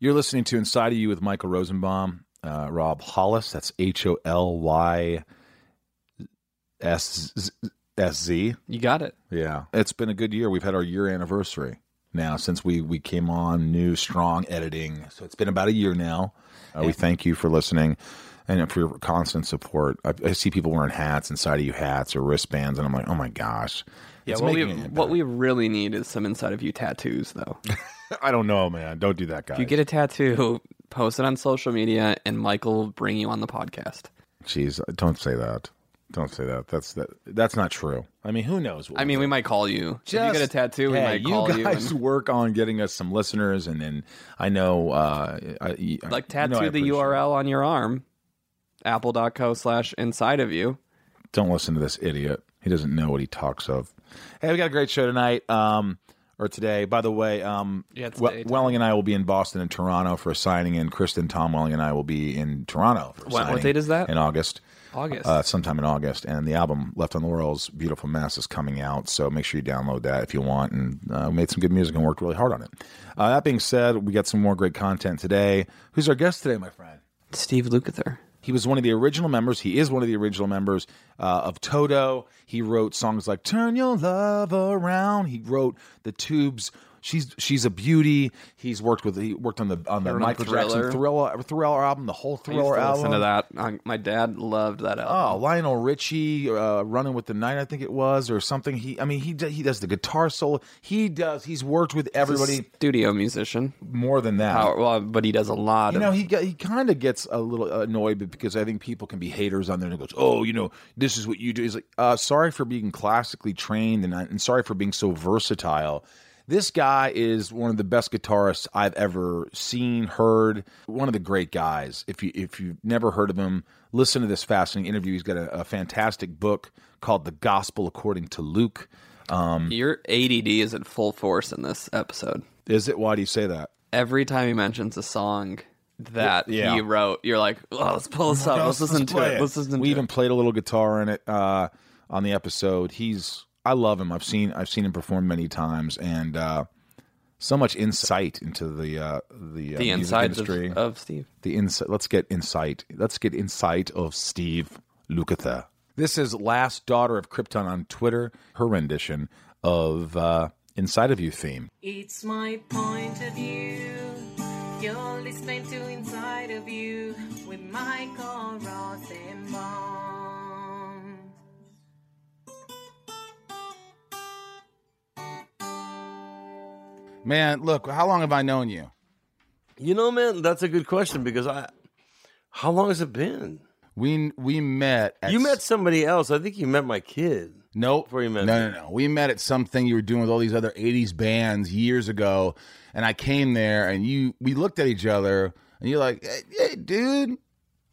You're listening to Inside of You with Michael Rosenbaum, uh, Rob Holysz. That's H O L Y S S Z. You got it. Yeah, it's been a good year. We've had our year anniversary now since we we came on new strong editing. So it's been about a year now. Uh, we thank you for listening and for your constant support. I, I see people wearing hats inside of you hats or wristbands, and I'm like, oh my gosh. Yeah, what we what we really need is some inside of you tattoos, though. I don't know, man. Don't do that, guys. if you get a tattoo, post it on social media, and Michael will bring you on the podcast. Jeez, don't say that. Don't say that. That's that. That's not true. I mean, who knows? what I mean, we might call you. if you get a Just- tattoo, we hey, might call you you. guys and- work on getting us some listeners, and then I know, uh, I, like you know tattoo the. URL on your arm, apple.co slash inside of you. Don't listen to this idiot. He doesn't know what he talks of. Hey, we got a great show tonight. Um, or today, by the way, um, Yeah, it's We- Welling and I will be in Boston and Toronto for a signing, and Kristen, Tom Welling, and I will be in Toronto for a What- what date is that? In August. August. uh, sometime in August, and the album "Left on the World's Beautiful Mess" is coming out. So make sure you download that if you want. And uh, made some good music and worked really hard on it. Uh, that being said, we got some more great content today. Who's our guest today, my friend? Steve Lukather. He was one of the original members. He is one of the original members uh, of Toto. He wrote songs like "Turn Your Love Around." He wrote the Tubes. She's she's a beauty. He's worked with he worked on the on the Michael Thriller. Jackson Thriller Thriller album, the whole I Thriller to album. listen to that. Uh, My dad loved that album. Oh. Lionel Richie, uh, "Running with the Night," I think it was, or something. He, I mean, he he does the guitar solo. He does. He's worked with everybody studio musician. more than that. Power, well, but he does a lot You of know, he he kind of gets a little annoyed because I think people can be haters on there and goes, "Oh, you know, this is what you do." He's like, uh, "Sorry for being classically trained and, and sorry for being so versatile." This guy is one of the best guitarists I've ever seen, heard. One of the great guys. If you if you've never heard of him, listen to this fascinating interview. He's got a, a fantastic book called "The Gospel According to Luke." Your ADD is in full force in this episode. Is it? Why do you say that? Every time he mentions a song that Yeah. he wrote, you're like, "Oh, let's pull this up. Let's, listen to play it. Let's listen to we it." even played a little guitar in it uh, on the episode. He's I love him. I've seen I've seen him perform many times, and uh, so much insight into the uh, the, uh, the music insides of, industry. of Steve. the insight. Let's get insight. Let's get insight of Steve Lukather. This is Last Daughter of Krypton on Twitter. Her rendition of uh, Inside of You theme. It's my point of view. You're listening to Inside of You with Michael Rosenbaum. Man, look, how long have I known you? You know, man, that's a good question because I. How long has it been? We we met. At You met somebody else. I think you met my kid. Nope. Before you met no, me. no, no. We met at something you were doing with all these other '80s bands years ago, and I came there, and you we looked at each other, and you're like, "Hey, hey, dude."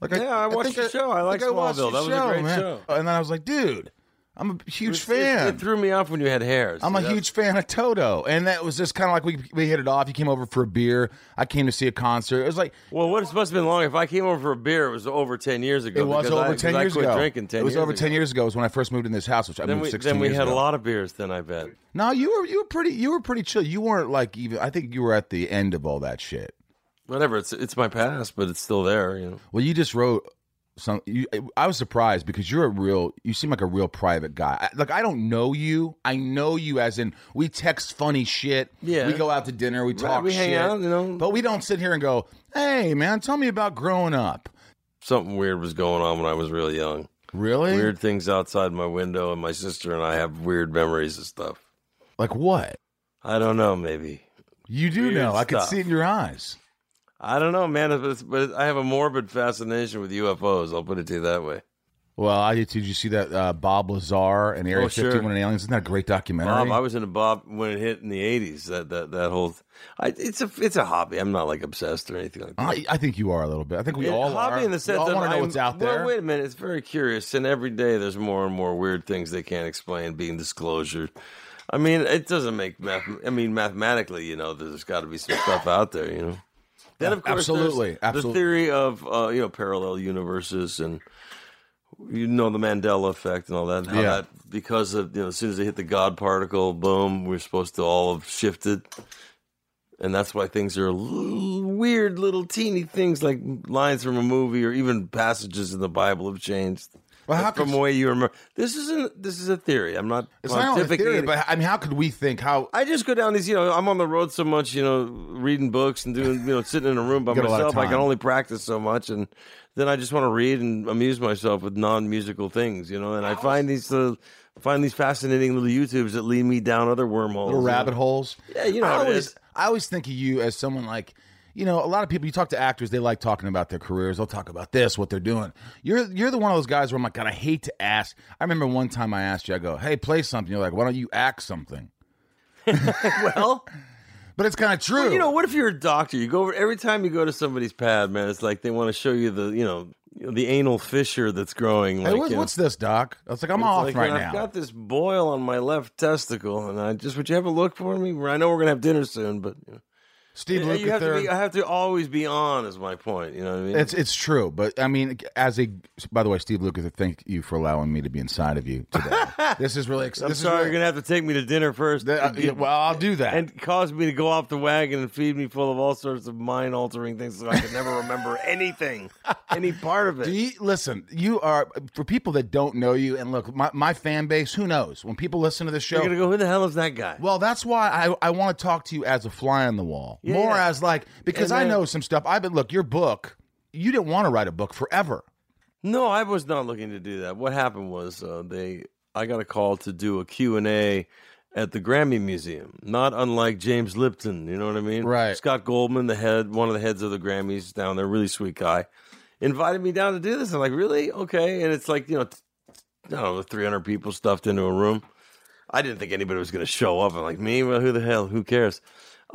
Like, Yeah, I watched think the show. I like watched Smallville. your That was a great man. show. And then I was like, dude, I'm a huge It- fan. It, it threw me off when you had hairs. I'm a that's- huge fan of Toto, and that was just kind of like we we hit it off. You came over for a beer. I came to see a concert. It was like Well, what it's supposed to have been long. If I came over for a beer, it was over ten years ago. it was over I, ten years ago. Drinking ten it was over ago. ten years ago. Was when I first moved in this house, which I Then moved we, 16 then we years had ago. a lot of beers. Then I bet. No, you were you were pretty you were pretty chill. You weren't like even. I think you were at the end of all that shit. Whatever. It's it's my past, but it's still there. You know. Well, you just wrote some. You, I was surprised because you're a real. You seem like a real private guy. I, like I don't know you. I know you as in we text funny shit. Yeah. we go out to dinner. We talk. we hang out, you know. But we don't sit here and go, "Hey, man, tell me about growing up." Something weird was going on when I was really young. Really? Weird things outside my window, and my sister and I have weird memories of stuff. Like what? I don't know. Maybe You do Weird know. I could see it in your eyes. I don't know, man. But, but I have a morbid fascination with UFOs. I'll put it to you that way. Well, I did. Did you see that uh, Bob Lazar and Area Oh, sure. 51 and Aliens? Isn't that a great documentary? Bob, I was into Bob when it hit in the '80s. That that that whole, I, it's a it's a hobby. I'm not like obsessed or anything like that. I, I think you are a little bit. I think we It- all hobby are. in the sense we all want to know what's out there. Well, wait a minute. It's very curious, and every day there's more and more weird things they can't explain being disclosure. I mean, it doesn't make math. I mean, mathematically, you know, there's got to be some stuff out there, you know. Then, of course, absolutely, absolutely. the theory of uh, you know parallel universes and you know the Mandela effect and all that. How Yeah. that because of you know as soon as they hit the God particle, boom, we're supposed to all have shifted. and that's why things are little, weird, little teeny things like lines from a movie or even passages in the Bible have changed. Well, how from could- the way you remember. This isn't. This is a theory. I'm not. It's not a theory, but I mean, how could we think? How I just go down these, you know, I'm on the road so much, you know, reading books and doing, you know, sitting in a room by You got a lot of myself. I can only practice so much, and then I just want to read and amuse myself with non-musical things, you know. And I find these, uh, find these fascinating little YouTubes that lead me down other wormholes. little you know. rabbit holes? Yeah, you know I always. I always think of you as someone like. You know, a lot of people. You talk to actors; they like talking about their careers. They'll talk about this, what they're doing. You're you're the one of those guys where I'm like, God, I hate to ask. I remember one time I asked you, I go, "Hey, play something." You're like, "Why don't you act something?" Well, But it's kind of true. well, you know, what if you're a doctor? You go over every time you go to somebody's pad, man. It's like they want to show you the, you know, the anal fissure that's growing. Hey, Like, what's, you know. what's this, doc? I was like, I'm off like, right I've now. got this boil on my left testicle, and I just would you have a look for me? I know we're gonna have dinner soon, but you know. Steve Yeah, you have to Lukather. be, I have to always be on. Is my point. You know what I mean? It's it's true, but I mean, as a by the way, Steve Lukather, thank you for allowing me to be inside of you today. this is really. exciting. I'm sorry, is you're gonna have to take me to dinner first, Uh, yeah, well, I'll do that. and cause me to go off the wagon and feed me full of all sorts of mind altering things, so I can never remember anything, any part of it. Do you, listen, you are for people that don't know you, and look, my, my fan base. Who knows? When people listen to this show, You're gonna go. Who the hell is that guy? well, that's why I, I want to talk to you as a fly on the wall, Yeah, more yeah. as like because And I know some stuff. I've been look your book. You didn't want to write a book forever. No, I was not looking to do that. What happened was uh, they I got a call to do a Q&A at the Grammy Museum, not unlike James Lipton, you know what I mean? Right. Scott Goldman, the head one of the heads of the Grammys down there, really sweet guy, invited me down to do this. I'm like, "Really? Okay." And it's like, you know, t- I don't know, 300 people stuffed into a room. I didn't think anybody was going to show up. I'm like, "Me? Well, who the hell? Who cares?"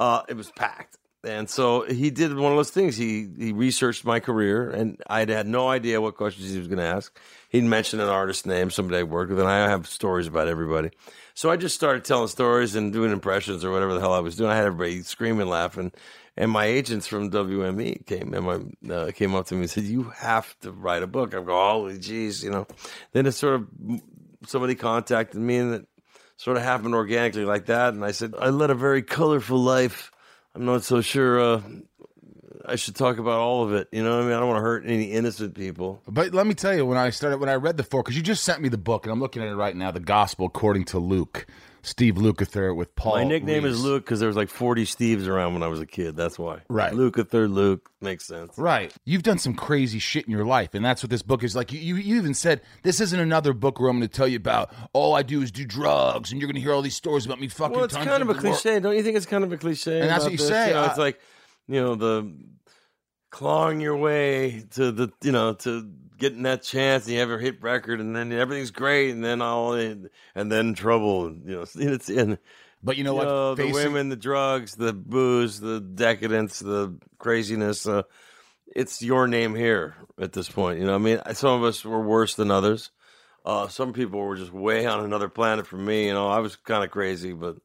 Uh, it was packed. And so he did one of those things. He he researched my career, and I had no idea what questions he was going to ask. He'd mentioned an artist name, somebody I worked with, and I have stories about everybody. So I just started telling stories and doing impressions or whatever the hell I was doing. I had everybody screaming, laughing, and my agents from WME came and my uh, came up to me and said, "You have to write a book." I'm going, "Holy jeez," you know. Then it sort of somebody contacted me, and sort of happened organically like that. And I said, "I led a very colorful life." I'm not so sure uh, I should talk about all of it. You know what I mean? I don't want to hurt any innocent people. But let me tell you, when I started, when I read the four, because you just sent me the book, and I'm looking at it right now, the Gospel according to Luke, Steve Lukather with Paul. My nickname Rees. is Luke because there was like 40 Steves around when I was a kid. That's why. Right. Third Luke makes sense. Right. You've done some crazy shit in your life, and that's what this book is like. You, you, you even said this isn't another book where I'm going to tell you about all I do is do drugs, and you're going to hear all these stories about me fucking. Well, it's kind of a world. cliche. Don't you think it's kind of a cliche? And that's what you this? say. You know, I- it's like, you know, the clawing your way to the, you know, to getting that chance and you have your hit record and then everything's great and then all, and then trouble. And, you know, it's in. But you know you what? know, the Facing- women, the drugs, the booze, the decadence, the craziness. Uh, it's your name here at this point. You know, I mean, some of us were worse than others. Uh, some people were just way on another planet from me. You know, I was kind of crazy, but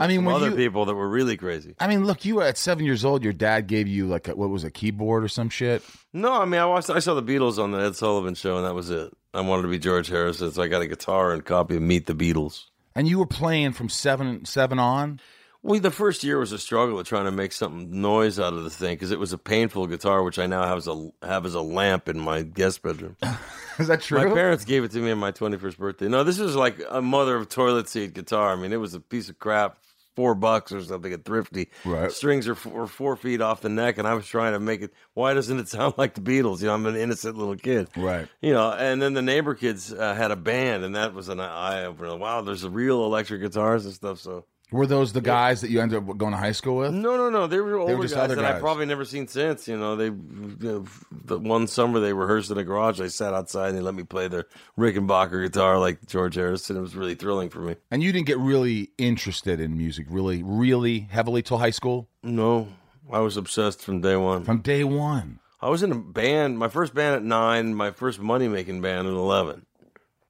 I mean, when other you- people that were really crazy. I mean, look, you were at seven years old. Your dad gave you like a, what was a keyboard or some shit. No, I mean, I watched, I saw the Beatles on the Ed Sullivan show, and that was it. I wanted to be George Harrison, so I got a guitar and copy of Meet the Beatles. And you were playing from seven seven on. Well, the first year was a struggle of trying to make something noise out of the thing because it was a painful guitar, which I now have as a have as a lamp in my guest bedroom. Is that true? My parents gave it to me on my twenty first birthday. No, this was like a mother of toilet seat guitar. I mean, it was a piece of crap, four bucks or something at Thrifty. Right. Strings are four, four feet off the neck, and I was trying to make it. Why doesn't it sound like the Beatles? You know, I'm an innocent little kid. Right. You know, and then the neighbor kids uh, had a band, and that was an eye opener. Wow, there's real electric guitars and stuff. So. Were those the guys that you ended up going to high school with? No, no, no. They were older just guys that guys. I've probably never seen since. You know, they the one summer they rehearsed in a garage. I sat outside and they let me play their Rickenbacker guitar like George Harrison. It was really thrilling for me. And you didn't get really interested in music, really, really heavily till high school? No, I was obsessed from day one. From day one. I was in a band. My first band at nine. My first money making band at eleven.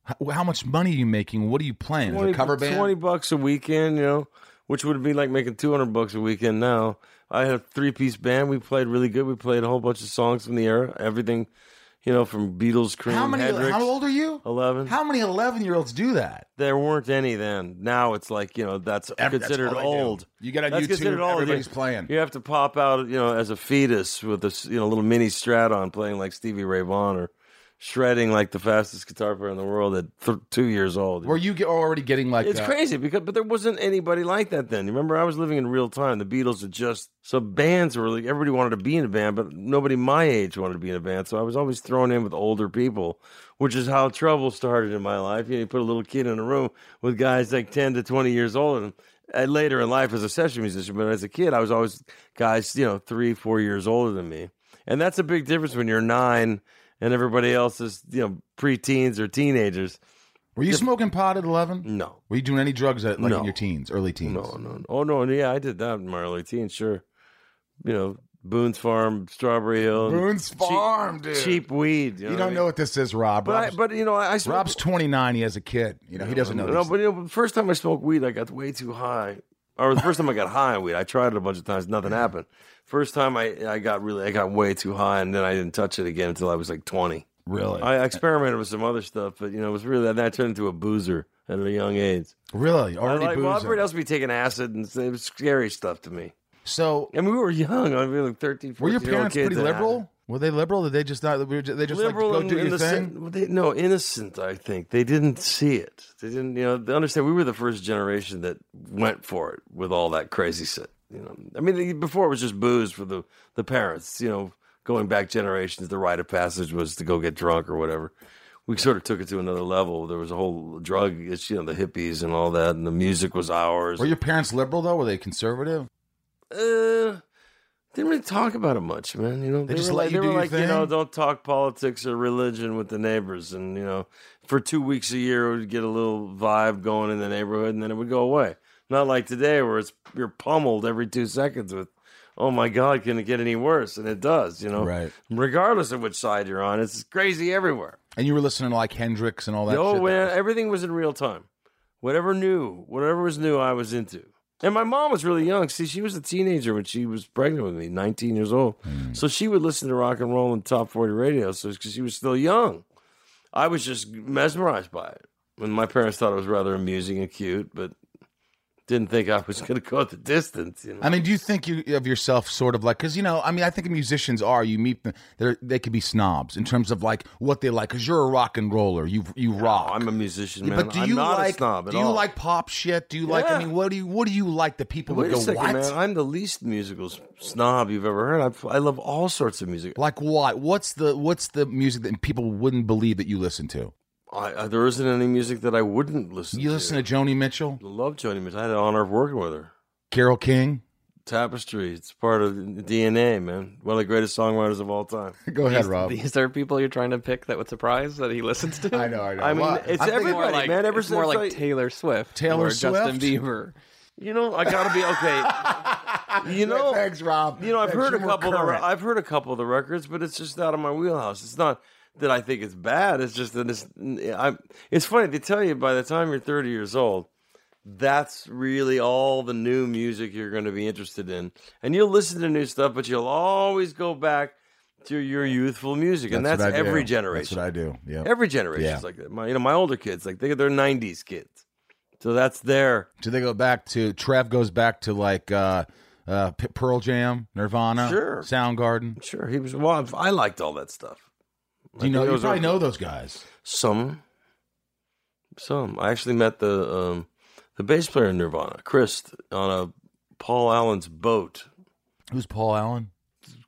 How, how much money are you making? What are you playing? Is it a cover band? Twenty bucks a weekend. You know, which would be like making two hundred bucks a weekend now. I had a three piece band. We played really good. We played a whole bunch of songs from the era. Everything, You know, from Beatles, Cream, How many? Hendrix, How old are you? 11. How many eleven-year-olds do that? There weren't any then. Now it's like you know that's Every- considered do. old. You get on That's YouTube, old. everybody's You- playing. You have to pop out, you know, as a fetus with a you know little mini Strat on, playing like Stevie Ray Vaughan or shredding like the fastest guitar player in the world at th- two years old. Were you already getting like? It's uh, crazy because, but there wasn't anybody like that then. You remember, I was living in real time. The Beatles had just so bands were like everybody wanted to be in a band, but nobody my age wanted to be in a band. So I was always thrown in with older people, which is how trouble started in my life. You, know, you put a little kid in a room with guys like ten to twenty years old, and later in life as a session musician. But as a kid, I was always guys, you know, three, four years older than me, and that's a big difference when you're nine and everybody else is, you know, preteens or teenagers. Were you smoking pot at eleven? No. Were you doing any drugs at like No. in your teens, early teens? No, no, no. Oh no, yeah, I did that in my early teens. Sure, you know, Boone's Farm, Strawberry Hill, Boone's cheap- Farm, dude. cheap weed. You I don't mean? know what this is, Rob. but I, but you know, I, I smoked- Rob's 29. He has a kid. You know, he doesn't know. No, but you know, the first time I smoked weed, I got way too high. Or the first time I got high on weed, I tried it a bunch of times, nothing happened. First time I, I got really, I got way too high, and then I didn't touch it again until I was like twenty. really, I experimented with some other stuff, but you know, it was really that turned into a boozer at a young age. really I already like, well, everybody else be taking acid, and it was scary stuff to me. So, I mean, we were young. I mean, like 13, 14 were your parents kids pretty liberal? Were they liberal? Did they just not? They just liberal like go do in your thing? they, no innocent i think they didn't see it they didn't you know they understand we were the first generation that went for it with all that crazy shit you know i mean before it was just booze for the the parents you know going back generations the rite of passage was to go get drunk or whatever we sort of took it to another level there was a whole drug it's you know the hippies and all that and the music was ours Were your parents liberal though? Were they conservative? uh, didn't really talk about it much, man. You know, they, just were let like, you they do were like, you know, thing? don't talk politics or religion with the neighbors, and you know, for two weeks a year, it would get a little vibe going in the neighborhood, and then it would go away. Not like today, where it's you're pummeled every two seconds with, oh my god, can it get any worse? And it does, you know, Right. Regardless of which side you're on, it's crazy everywhere. And you were listening to like Hendrix and all that. Oh, shit man, everything was in real time. Whatever new, whatever was new, I was into. And my mom was really young. See, she was a teenager when she was pregnant with me, 19 years old. Hmm. So she would listen to rock and roll and top 40 radio. So because she was still young, I was just mesmerized by it. And my parents thought it was rather amusing and cute, but didn't think I was going to go at the distance. You know? I mean, do you think you of yourself sort of like because you know, I mean, I think musicians are you meet them, they they could be snobs in terms of like what they like because you're a rock and roller, you you rock. I'm a musician, man. but do I'm you not like a snob at do you all. like pop shit? Do you like? I mean, what do you what do you like? The people Wait a go second, what? man. I'm the least musical snob you've ever heard. I, I love all sorts of music. Like what? What's the what's the music that people wouldn't believe that you listen to? I, I, there isn't any music that I wouldn't listen to. You to. listen to Joni Mitchell, I love Joni Mitchell. I had the honor of working with her. Carole King. Tapestry. It's part of the DNA, man. One of the greatest songwriters of all time. Go ahead, These, Rob. these are people you're trying to pick that would surprise that he listens to. I know, I know. I mean, Well, it's I'm everybody, like, man. Ever it's more since like I- Taylor Swift, Taylor or Justin Bieber. You know, I gotta be okay. you know, Thanks, Rob. You know, I've Thanks, heard a you're couple. Of the. I've heard a couple of the records, but it's just out of my wheelhouse. It's not that I think it's bad. It's just that it's. I'm. It's funny they tell you by the time you're 30 years old, that's really all the new music you're going to be interested in, and you'll listen to new stuff, but you'll always go back to your youthful music, and that's what I do. every That's generation. what I do. Yeah. Every generation Yeah. is like that. My, you know, my older kids, like they, they're '90s kids, so that's their. Do they go back to Trev goes back to like uh uh Pearl Jam, Nirvana, Sure. Soundgarden. Sure, he was. Well, I liked all that stuff. Do you know you probably are- know those guys. Some, some. I actually met the um, the bass player in Nirvana, Chris, on a Paul Allen's boat. Who's Paul Allen?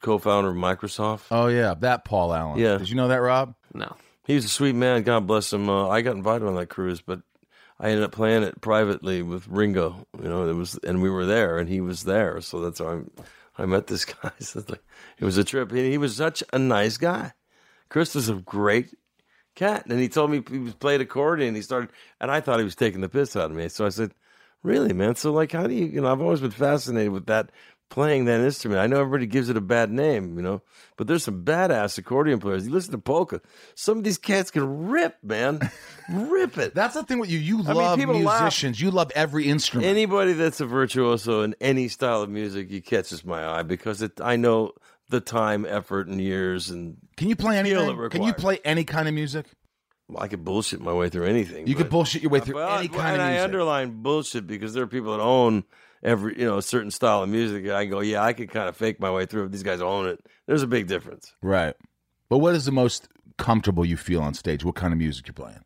Co-founder of Microsoft. Oh yeah, that Paul Allen. Yeah. Did you know that, Rob? No. He was a sweet man. God bless him. Uh, I got invited on that cruise, but I ended up playing it privately with Ringo. You know, it was, and we were there, and he was there, so that's how I, I met this guy. So like, it was a trip. He, he was such a nice guy. Chris was a great cat, and he told me he was played accordion. He started, and I thought he was taking the piss out of me. So I said, "Really, man? So like, how do you? You know, I've always been fascinated with that." Playing that instrument, I know everybody gives it a bad name, you know, but there's some badass accordion players. You listen to polka, some of these cats can rip, man, rip it. That's the thing with you. You mean, love laugh. musicians. You love every instrument. Anybody that's a virtuoso in any style of music, he catches my eye because it. I know the time, effort, and years, and Can you play anything? Can you play any kind of music? I could bullshit my way through anything. You could bullshit your way uh, through Well, any well, kind of I underline bullshit because there are people that own every you know a certain style of music. I go, yeah, I could kind of fake my way through. it. These guys own it. There's a big difference. right. But what is the most comfortable you feel on stage? What kind of music you're playing?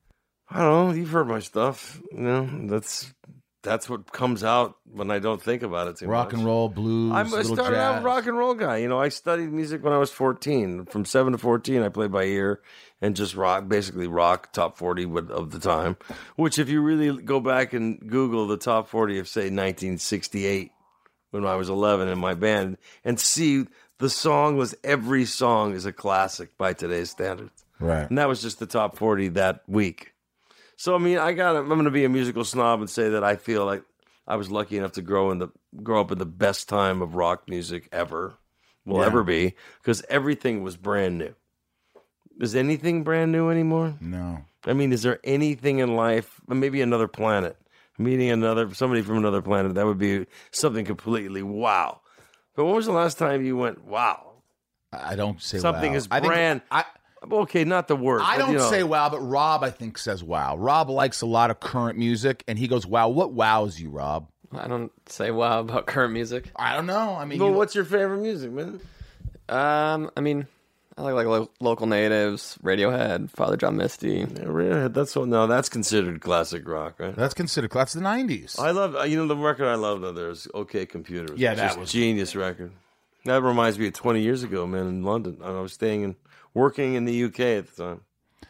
I don't know. You've heard my stuff. You know, that's that's what comes out when I don't think about it too Rock much. and roll, blues, I'm little started out a rock and roll guy. You know, I studied music when I was 14. From seven to 14, I played by ear and just rock, basically rock top 40 of the time. Which, if you really go back and Google the top 40 of say 1968, when I was 11 in my band, and see the song was every song is a classic by today's standards. Right. And that was just the top 40 that week. So I mean, I got I'm going to be a musical snob and say that I feel like I was lucky enough to grow in the grow up in the best time of rock music ever will Yeah. ever be because everything was brand new. Is anything brand new anymore? No. I mean, is there anything in life, maybe another planet, meeting another somebody from another planet that would be something completely wow. But when was the last time you went wow? I don't say Something wow. is I think- brand- I, Okay, not the word. I but, don't you know, say wow, but Rob, I think, says wow. Rob likes a lot of current music, and he goes, "Wow, what wows you, Rob?" I don't say wow about current music. I don't know. I mean, Well, you- what's your favorite music, man? Um, I mean, I like like lo- local natives, Radiohead, Father John Misty. Yeah, Radiohead. That's what. No, that's considered classic rock, right? that's considered that's the '90s. I love. uh, You know, the record I love though. There's OK Computer. Yeah, that just was- genius record. That reminds me of 20 years ago, man, in London. I was staying in, working in the UK at the time.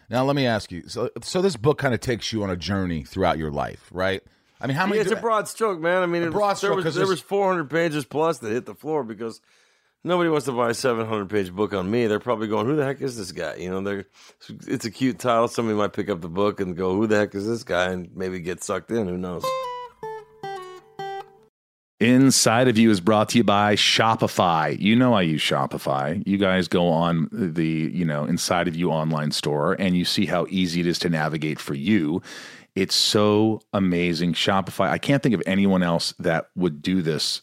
now, let me ask you. So, so this book kind of takes you on a journey throughout your life, right? I mean, how many? Yeah, it's a broad stroke, man. I mean, it broad was, stroke, there, was, there was 400 pages plus that hit the floor because nobody wants to buy a 700 page book on me. They're probably going, "Who the heck is this guy?" You know, they're it's a cute title. Somebody might pick up the book and go, "Who the heck is this guy?" and maybe get sucked in. Who knows? Inside of You is brought to you by Shopify. You know I use Shopify. You guys go on the, you know, Inside of You online store and you see how easy it is to navigate for you. It's so amazing. Shopify, I can't think of anyone else that would do this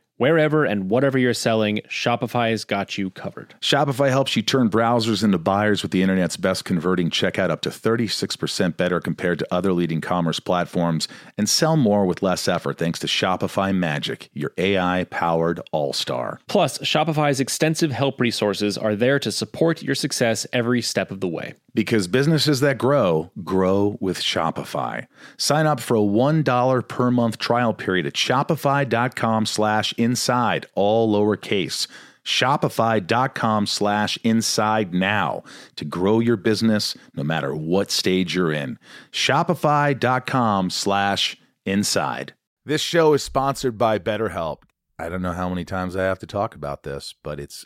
Wherever and whatever you're selling, Shopify's got you covered. Shopify helps you turn browsers into buyers with the internet's best converting checkout up to 36% better compared to other leading commerce platforms and sell more with less effort thanks to Shopify Magic, your AI powered all star. Plus, Shopify's extensive help resources are there to support your success every step of the way. Because businesses that grow, grow with Shopify. Sign up for a $1 per month trial period at shopify.com slash inside, all lowercase. Shopify.com slash inside now to grow your business no matter what stage you're in. Shopify.com slash inside. This show is sponsored by BetterHelp. I don't know how many times I have to talk about this, but it's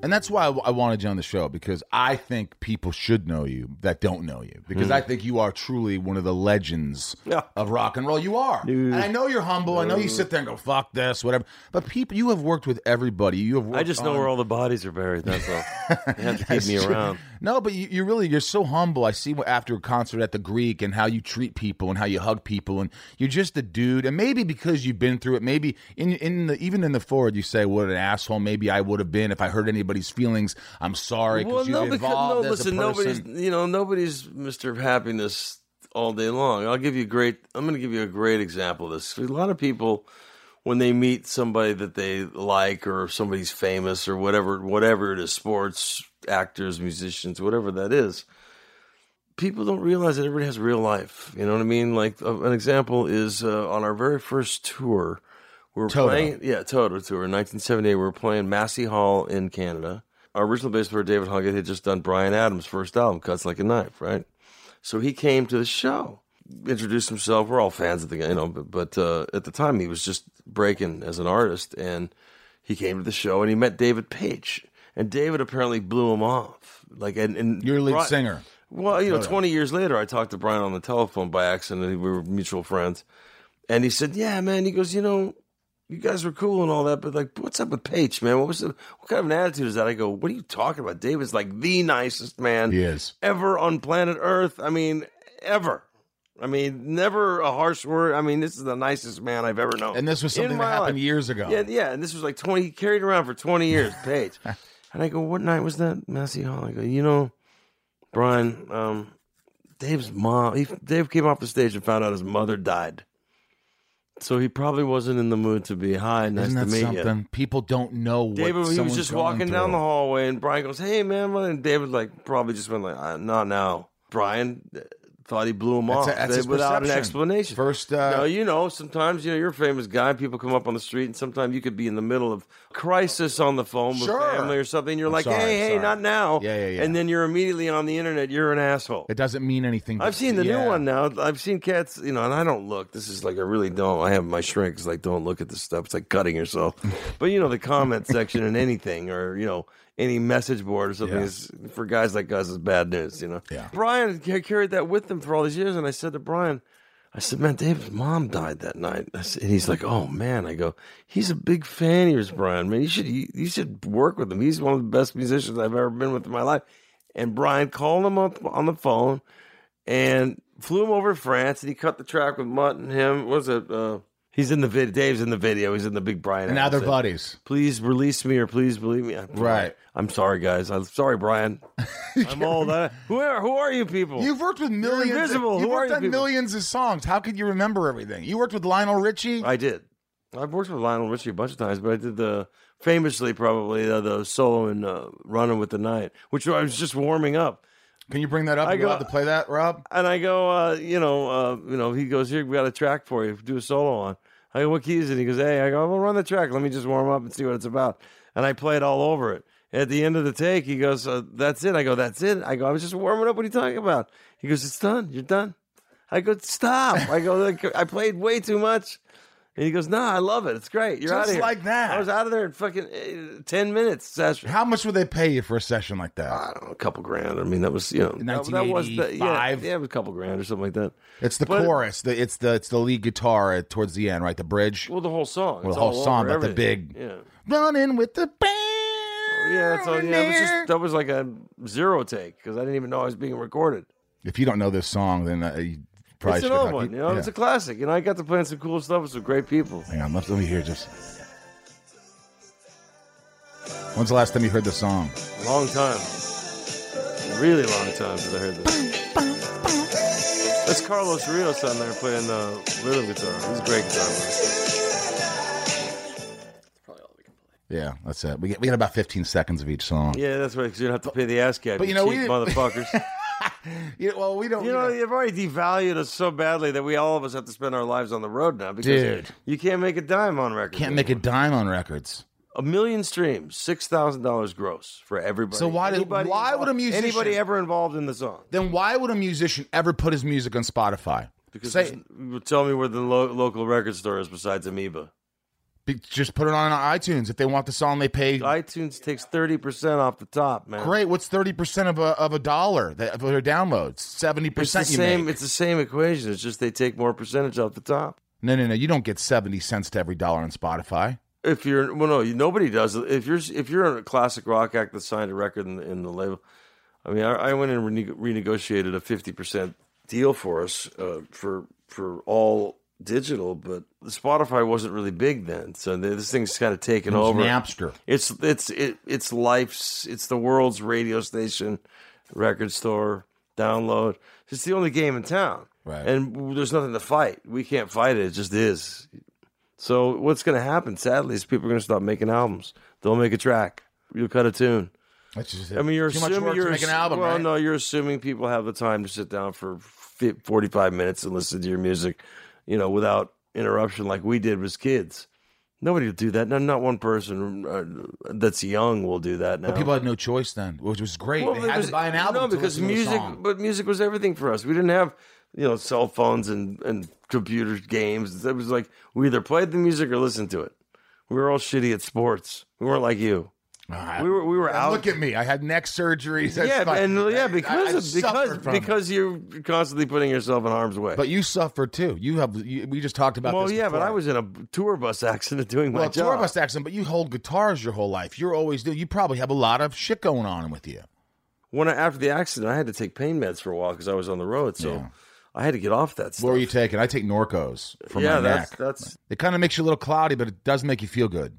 And that's why I, wanted you on the show because I think people should know you that don't know you because I hmm. think you are truly one of the legends Yeah. of rock and roll. You are, and I know you're humble. I know you sit there and go "fuck this," whatever. But people, you have worked with everybody. You have. I just know where all the bodies are buried. That's all. They have to keep me around. No, but you, you really you're so humble. I see what- after a concert at the Greek and how you treat people and how you hug people and you're just a dude. And maybe because you've been through it, maybe in in the even in the forward you say what an asshole maybe I would have been if I hurt anybody's feelings. I'm sorry Well, because no, you because no, listen, nobody's you know nobody's Mister Happiness all day long. I'll give you a great. I'm going to give you a great example of this. A lot of people when they meet somebody that they like or somebody's famous or whatever, whatever it is, sports actors, musicians, whatever that is. People don't realize that everybody has real life. You know what I mean? Like uh, an example is uh, on our very first tour, we were Toto. playing, yeah, Toto tour in 1978. We were playing Massey Hall in Canada. Our original bass player David Hungate had just done Bryan Adams' first album, Cuts Like a Knife, right? So he came to the show, introduced himself. We're all fans of the guy, you know, but, but uh, at the time he was just breaking as an artist, and he came to the show and he met David Paich, and David apparently blew him off. Like, and, and Your lead Bri- singer. well, you know, 20 years later, I talked to Bryan on the telephone by accident. We were mutual friends. And he said, Yeah, man. He goes, You know, you guys were cool and all that, but like, what's up with Paich, man? What was the, what kind of an attitude is that? I go, What are you talking about? David's like the nicest man He is. ever on planet Earth. I mean, ever. I mean, never a harsh word. I mean, this is the nicest man I've ever known. And this was something that happened life. years ago. Yeah, yeah. And this was like 20, he carried around for 20 years, Paich. and I go, What night was that, Massey Hall? I go, You know, Bryan, um, Dave's mom, he, Dave came off the stage and found out his mother died. So he probably wasn't in the mood to be high. nice Isn't to meet something? you. People don't know what David, he was just walking down the hallway, and Bryan goes, "Hey, man," and David like probably just went like, uh, "Not now." Bryan thought he blew him off a- that's without an explanation. First, uh, no, you know, sometimes you know you're a famous guy. People come up on the street, and sometimes you could be in the middle of crisis on the phone Sure. with family or something. And you're I'm like, sorry, "Hey, hey, sorry. not now!" Yeah, yeah, yeah. And then you're immediately on the internet. You're an asshole. It doesn't mean anything. I've seen the Yeah. new one now. I've seen cats, you know, and I don't look. This is like I really don't. I have my shrink is like don't look at this stuff. It's like cutting yourself. but you know, the comment section and anything or you know any message board or something Yeah. is for guys like us is bad news. You know. Yeah. Bryan carried that with him for all these years, and I said to Bryan. I said, man, David's mom died that night. I said, and he's like, oh man. I go, he's a big fan of yours, Bryan. Man, you should you, you should work with him. He's one of the best musicians I've ever been with in my life. And Bryan called him up on the phone and flew him over to France, and he cut the track with Mutt and him. What was it? Uh, he's in the video. Dave's in the video. He's in the big Bryan. And now they're buddies. Please release me, or please believe me. I'm- Right. I'm sorry, guys. I'm sorry, Bryan. I'm all that. Who are who are you people? You've worked with millions. invisible. You've are worked you on people? millions of songs. How could you remember everything? You worked with Lionel Richie. I did. I've worked with Lionel Richie a bunch of times, but I did the famously probably uh, the solo in uh, "Running with the Night," which I was just warming up. Can you bring that up? I you go- allowed to play that, Rob? And I go, uh, you know, uh, you know, he goes, here, we got a track for you. Do a solo on. I go, what key is it? He goes, hey, I go, well, run the track. Let me just warm up and see what it's about. And I play it all over it. At the end of the take, he goes, uh, that's it. I go, that's it. I go, I was just warming up. What are you talking about? He goes, it's done. You're done. I go, stop. I go, I played way too much. And he goes, "Nah, I love it. It's great. You're Just out of here." like that. I was out of there in fucking uh, ten minutes session. How much would they pay you for a session like that? I don't know, a couple grand. I mean, that was you know, that, that was the, yeah, 1985? yeah, it was a couple grand or something like that. It's the But- chorus. The, it's the it's the lead guitar at, towards the end, right? The bridge. Well, the whole song. Well, It's the whole all song, over but the everything. big- yeah. Running with the band. Yeah, that's all, yeah, it was just that was like a zero take because I didn't even know I was being recorded. If you don't know this song, then uh, you probably it's should an old have- one, you know. yeah. It's a classic. You know, I got to play some cool stuff with some great people. Hang on, let, let me hear just. When's the last time you heard the song? Long time, really long time since I heard this. That's Carlos Rios on there playing the little guitar. He's a great guitar player. Yeah, that's it. We get, we get about 15 seconds of each song. Yeah, that's right. Because you don't have to pay the ASCAP. But you know, we cheap didn't- motherfuckers. Yeah, well, we don't. You know, you've already devalued us so badly that we all of us have to spend our lives on the road now because Dude. you can't make a dime on records. can't make a dime on records. a million streams, six thousand dollars gross for everybody. So why did- Anybody why would a musician- anybody ever involved in the song? Then why would a musician ever put his music on Spotify? Because Say, tell me where the lo- local record store is besides Amoeba. Just put it on iTunes. If they want the song, they pay. iTunes takes thirty percent off the top, man. Great. What's thirty percent of a of a dollar that, for their downloads? Seventy It's the percent. Same. make. It's the same equation. It's just they take more percentage off the top. No, no, no. You don't get seventy cents to every dollar on Spotify. If you're well, no, you, nobody does. If you're if you're a classic rock act that signed a record in the, in the label, I mean, I, I went and rene- renegotiated a fifty percent deal for us uh, for for all digital, but Spotify wasn't really big then, so this thing's kind of taken It over. Napster. It's it's it, it's life's it's the world's radio station, record store, download. It's the only game in town, Right. And there's nothing to fight. We can't fight it. It just is. So what's going to happen? Sadly, is people are going to stop making albums. They'll make a track. You'll cut a tune. That's just I mean, you're too assuming you're to make an album, Well, right? no, you're assuming people have the time to sit down for 45 minutes and listen to your music, you know, without interruption, like we did as kids. Nobody will do that. No, not one person uh, that's young will do that now. But people had no choice then, which was great. Well, they had was- to buy an album. No, because music, but music was everything for us. We didn't have, you know, cell phones and and computer games. It was like we either played the music or listened to it. We were all shitty at sports. We weren't like you. Ah, We were we were out. Look at me. I had neck surgeries. That's yeah, fine. and yeah, I- because I of, suffered because it. because you're constantly putting yourself in harm's way. But you suffered too. You have. You, we just talked about. well, yeah, but. I was in a tour bus accident doing my well, job. tour bus accident. But you hold guitars your whole life. You're always do. You probably have a lot of shit going on with you. When I, after the accident, I had to take pain meds for a while because I was on the road, so Yeah. I had to get off that stuff. What were you taking? I take Norcos for yeah, my that's neck. that's It kind of makes you a little cloudy, but it does make you feel good.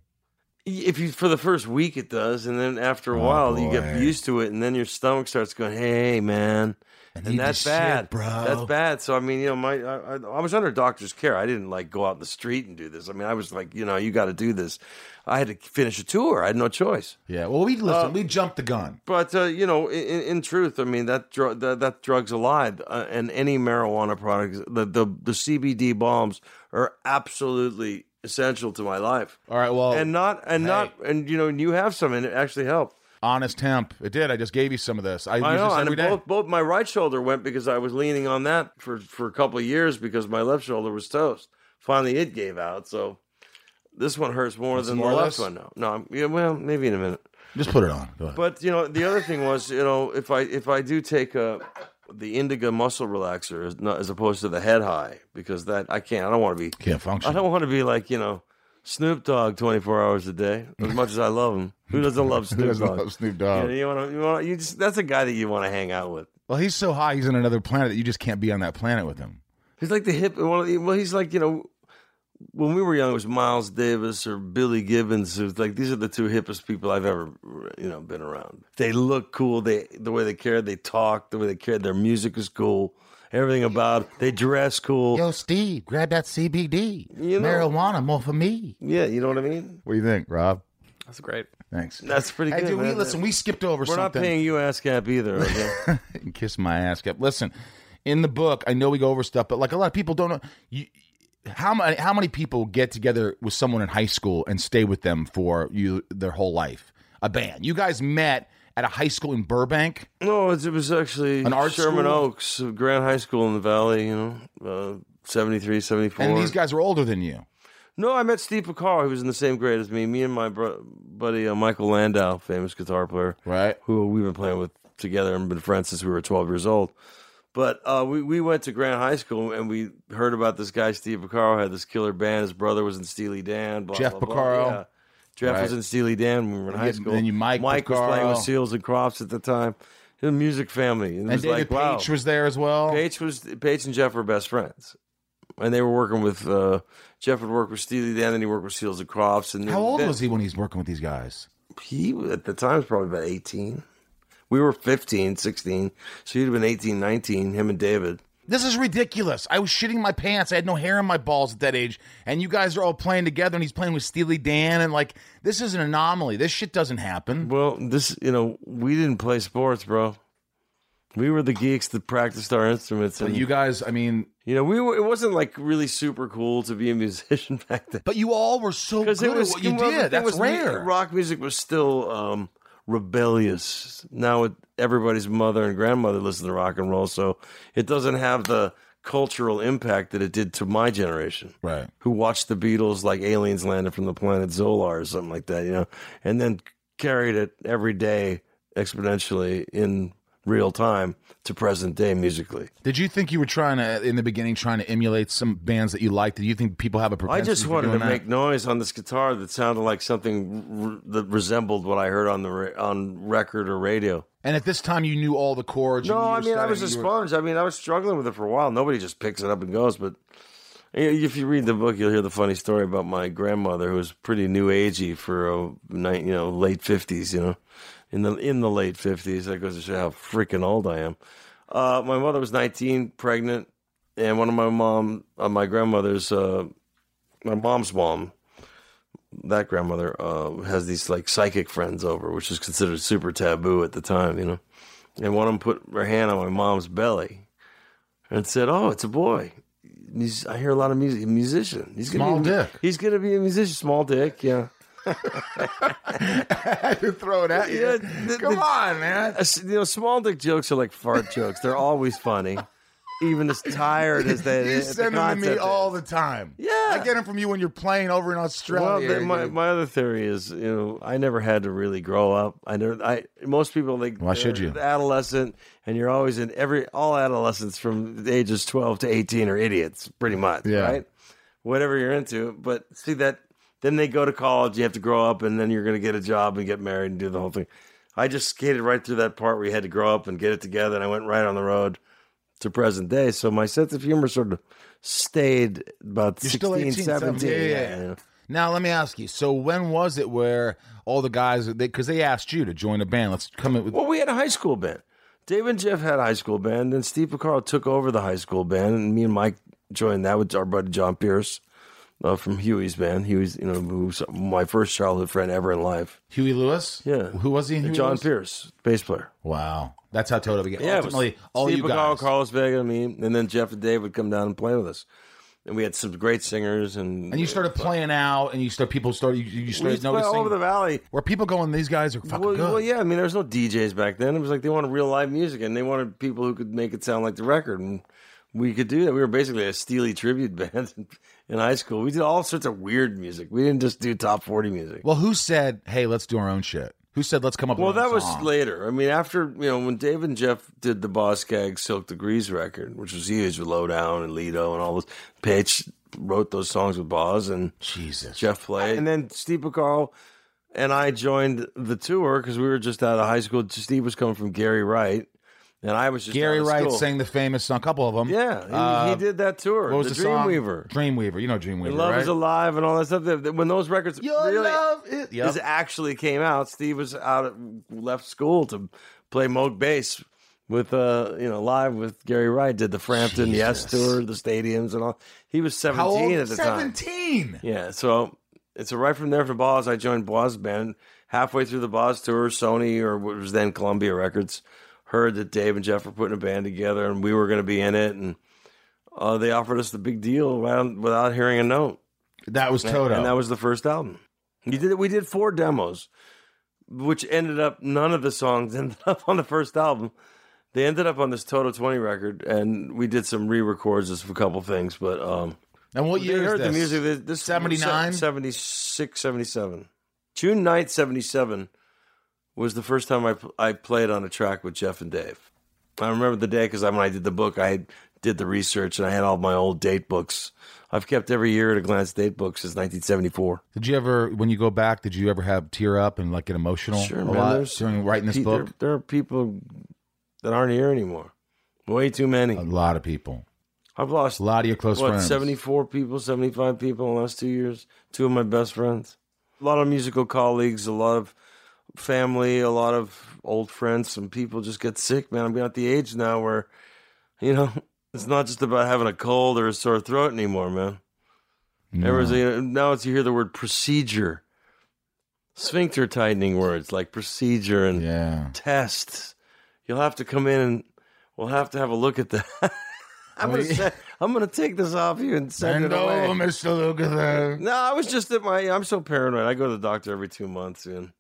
If you for the first week it does, and then after a Oh, while you get used to it, and then your stomach starts going, "Hey, man." And need that's this shit, bad, bro. That's bad. So I mean, you know, my I, I, I was under doctor's care. I didn't like go out in the street and do this. I mean, I was like, you know, you got to do this. I had to finish a tour. I had no choice. Yeah. Well, we listen. we jumped the gun. But uh, you know, in, in truth, I mean that drug that, that drug's alive, uh, and any marijuana products, the, the the CBD bombs are absolutely essential to my life. All right. Well, and not and not and you know, and you have some, and it actually helped. honest hemp. It did. I just gave you some of this. I, I know, this and both both my right shoulder went because I was leaning on that for for a couple of years because my left shoulder was toast. Finally, it gave out, so this one hurts more than some the more left one. now. no, yeah, well, maybe in a minute. Just put it on. Go ahead. But you know, the other thing was, you know, if I if I do take a the indica muscle relaxer as, not, as opposed to the head high because that I can't. I don't want to be. Can't function. I don't want to be like you know. Snoop Dogg, twenty four hours a day. As much as I love him, who doesn't love Snoop Who doesn't Dogg? love Snoop You, Dogg? you want to, you want, you just that's a guy that you want to hang out with. Well, he's so high. He's on another planet that you just can't be on that planet with him. He's like the hip. One of the, well, he's like you know, when we were young, it was Miles Davis or Billy Gibbons. It was like these are the two hippest people I've ever you know been around. They look cool. They the way they cared, they talk, the way they cared. Their music is cool. Everything about it. they dress cool. Yo, Steve, grab that CBD. You know- Marijuana, more for me. Yeah, you know what I mean. What do you think, Rob? That's great. Thanks. That's pretty Hey, good. dude, we, listen, we skipped over We're not paying you ASCAP either. Okay? Kiss my ass. Cap. Listen, in the book, I know we go over stuff, but like a lot of people don't know. You, how many how many people get together with someone in high school and stay with them for you their whole life? A band. You guys met at a high school in Burbank. no, it, was actually An art Sherman school? Oaks, Grant High School in the Valley. You know, uh, 73, 74. And these guys are older than you. No, I met Steve Porcaro. who was in the same grade as me. Me and my bro- buddy uh, Michael Landau, famous guitar player, Right. who we've been playing with together and been friends since we were 12 years old. But uh, we, we went to Grant High School and we heard about this guy, Steve Porcaro, had this killer band. His brother was in Steely Dan. Blah, Jeff blah, blah. Yeah. Jeff Right. was in Steely Dan when we were in high school. then you Mike Mike was playing with Seals and Crofts at the time. He was a music family. And, it And was David like, wow. Paich was there as well. Paich was Paich and Jeff were best friends, and they were working with uh, Jeff would work with Steely Dan, and he worked with Seals and Crofts. And How old then- was he when he's working with these guys? He at the time was probably about eighteen. We were 15, 16. so you'd have been 18, 19, Him and David. This is ridiculous. I was shitting my pants. I had no hair in my balls at that age, and you guys are all playing together, and he's playing with Steely Dan, and like this is an anomaly. This shit doesn't happen. Well, this you know we didn't play sports, bro. We were the geeks that practiced our instruments, and But you guys, I mean, you know we were, it wasn't like really super cool to be a musician back then. but you all were so good it was at what you the did. That's was, rare. Rock music was still um, rebellious. Now it, everybody's mother and grandmother listen to rock and roll, so it doesn't have the cultural impact that it did to my generation. Right. Who watched the Beatles like aliens landed from the planet Zolar or something like that, you know, and then carried it every day exponentially in real time to present day musically. Did you think you were trying to, in the beginning, trying to emulate some bands that you liked? Did you think people have a propensity? I just wanted to that? make noise on this guitar that sounded like something r- that resembled what I heard on the ra- on record or radio. And at this time, you knew all the chords. No, I mean I was a were- sponge. I mean I was struggling with it for a while. Nobody just picks it up and goes. But if you read the book, you'll hear the funny story about my grandmother, who was pretty new agey for oh, a night, you know, late fifties. You know, in the in the late fifties. That goes to show how freaking old I am. Uh, my mother was nineteen, pregnant, and one of my mom, uh, my grandmother's, uh, my mom's mom. That grandmother uh, has these like psychic friends over, which is considered super taboo at the time, you know and one of them put her hand on my mom's belly and said, "Oh, it's a boy. He's, I hear a lot of music. Musician. He's Small gonna be, dick. He's gonna be a musician. Small dick. Yeah. to throw it at you. Yeah, the- Come the- on, man. Uh, You know, small dick jokes are like fart jokes. They're always funny, even as tired as they. You the send them to me all the time. Yeah. I get them from you when you're playing over in Well, Australia. the, my, my other theory is, you know, I never had to really grow up. I never, I most people like Why should you? adolescent, and you're always in every all adolescents from the ages twelve to eighteen are idiots, pretty much, Yeah. right? Whatever you're into, but see that then they go to college, you have to grow up, and then you're going to get a job and get married and do the whole thing. I just skated right through that part where you had to grow up and get it together, and I went right on the road to present day. So my sense of humor sort of stayed about You're 16, still 18, 17. 17, yeah, yeah, yeah. Now let me ask you. So when was it where all the guys because they, asked you to join a band? Let's come in with. Well, we had a high school band. Dave and Jeff had a high school band, and Steve Porcaro took over the high school band, and me and Mike joined that with our buddy John Pierce uh, from Huey's band. Huey's, you know, who's my first childhood friend ever in life. Huey Lewis. Yeah. Who was he? In Huey John Lewis? Pierce, bass player. Wow, that's how Toto began. Yeah, was ultimately, all Steve you Porcaro, guys. Carlos Vega, and me, and then Jeff and Dave would come down and play with us. And we had some great singers, and and you started playing out, and you start people started you, you started used to play noticing all over the valley. where people going. These guys are fucking Well, good. well, yeah. I mean, there was no DJs back then. It was like they wanted real live music, and they wanted people who could make it sound like the record. And we could do that. We were basically a Steely tribute band in, high school. We did all sorts of weird music. We didn't just do top forty music. Well, who said, "Hey, let's do our own shit"? Who said, "Let's come up"? Well, with our that own was later. I mean, after you know, when Dave and Jeff did the Boz Scaggs Silk Degrees record, which was huge with Lowdown and Lido and all those. Paich wrote those songs with Boz and Jesus. Jeff played. And then Steve Porcaro and I joined the tour because we were just out of high school. Steve was coming from Gary Wright, and I was just Gary Wright sang the famous song, a couple of them. Yeah, he, Uh, he did that tour. What was the, the, song? Dreamweaver. Dreamweaver. You know Dreamweaver, Love right? is alive and all that stuff. When those records Your really love is. Yep. actually came out, Steve was out at, left school to play Moog bass with uh you know live with Gary Wright. Did the Frampton Yes tour, the stadiums and all. He was seventeen at the time. Seventeen. Yeah, so it's a right from there for Boz. I joined Boz band halfway through the Boz tour. Sony or what was then Columbia Records heard that Dave and Jeff were putting a band together, and we were going to be in it, and uh, they offered us the big deal without hearing a note. That was Toto. And that was the first album. You did We did four demos, which ended up none of the songs ended up on the first album. They ended up on this Toto 20 record, and we did some re-records of a couple things, but um, And what They year heard is the music. This, this 79? 76, 77. June 9th, 77 was the first time I, I played on a track with Jeff and Dave. I remember the day because when I did the book, I did the research and I had all my old date books. I've kept every year at a glance date book since 1974. Did you ever, when you go back, did you ever have tear up and like get emotional Sure, a man. lot during writing this book? There, there are people that aren't here anymore. Way too many. A lot of people. I've lost A lot of your close what friends. 74 people 75 people in the last two years two of my best friends a lot of musical colleagues a lot of family a lot of old friends some people just get sick man i'm at the age now where you know it's not just about having a cold or a sore throat anymore man Everyone's, you know, now it's you hear the word procedure sphincter tightening words like procedure and Yeah. tests. You'll have to come in and we'll have to have a look at that. I'm gonna I'm gonna take this off you and send Bend it away. over, Mr. Lukather. No, I was just at my. I'm so paranoid. I go to the doctor every two months, and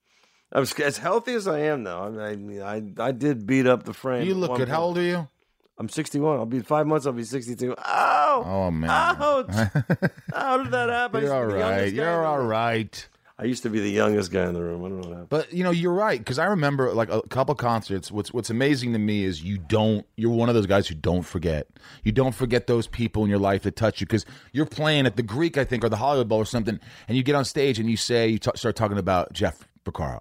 I'm as healthy as I am now. I mean, I I did beat up the frame. You look good. How old are you? I'm 61. I'll be five months. I'll be 62. Oh, Oh, man. ouch! How did that happen? You're all right. youngest guy in You're all right. I used to be the youngest guy in the room. I don't know what happened. But you know, you're right because I remember like a couple concerts. What's What's amazing to me is you don't. You're one of those guys who don't forget. You don't forget those people in your life that touch you because you're playing at the Greek, I think, or the Hollywood Bowl or something, and you get on stage and you say you t- start talking about Jeff Porcaro,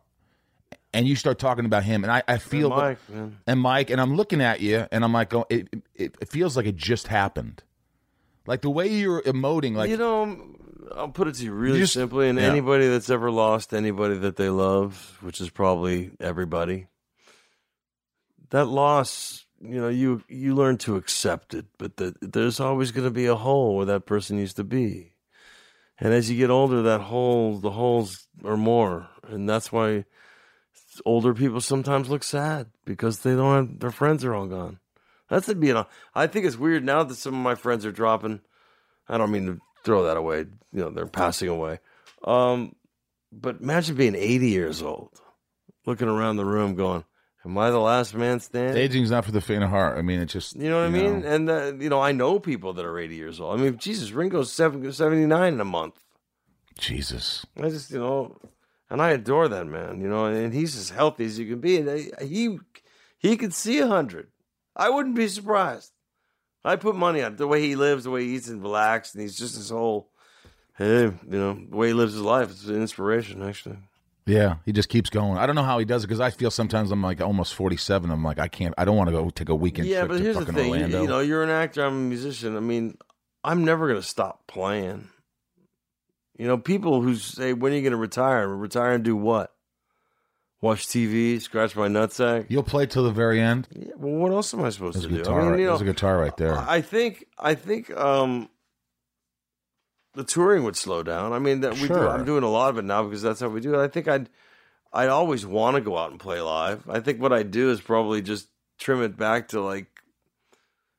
and you start talking about him, and I, I feel And Mike, that- man. and Mike, and I'm looking at you, and I'm like, oh, going, it, it, it feels like it just happened. Like the way you're emoting, like you know, I'll put it to you really just- simply, and yeah. anybody that's ever lost anybody that they love, which is probably everybody, that loss, you know, you you learn to accept it, but the, there's always going to be a hole where that person used to be, and as you get older, that hole, the holes are more, and that's why older people sometimes look sad because they don't have their friends are all gone. That's the you know. I think it's weird now that some of my friends are dropping. I don't mean to throw that away. You know, they're passing away. Um, but imagine being 80 years old, looking around the room, going, "Am I the last man standing?" aging's not for the faint of heart. I mean, it just You know what I mean? And uh, you know, I know people that are 80 years old. I mean, Jesus, Ringo's seven- 79 in a month. Jesus. I just, you know, and I adore that man. You know, and he's as healthy as you can be, and he he could see a hundred. I wouldn't be surprised. I put money on it. the way he lives, the way he eats and relaxed, and he's just his whole. Hey, you know, the way he lives his life. It's an inspiration, actually. Yeah, he just keeps going. I don't know how he does it because I feel sometimes I'm like almost 47. I'm like I can't. I don't want to go take a weekend yeah, trip but to here's the thing. You, you know, you're an actor. I'm a musician. I mean, I'm never gonna stop playing. You know, people who say, "When are you gonna retire?" Retire and do what? Watch TV, scratch my nutsack. You'll play till the very end. Yeah, well, what else am I supposed There's to do? guitar. I mean, you There's a guitar right there. I think I think um, the touring would slow down. I mean, that we do, Sure. I'm doing a lot of it now because that's how we do it. I think I'd I'd always want to go out and play live. I think what I'd do is probably just trim it back to like,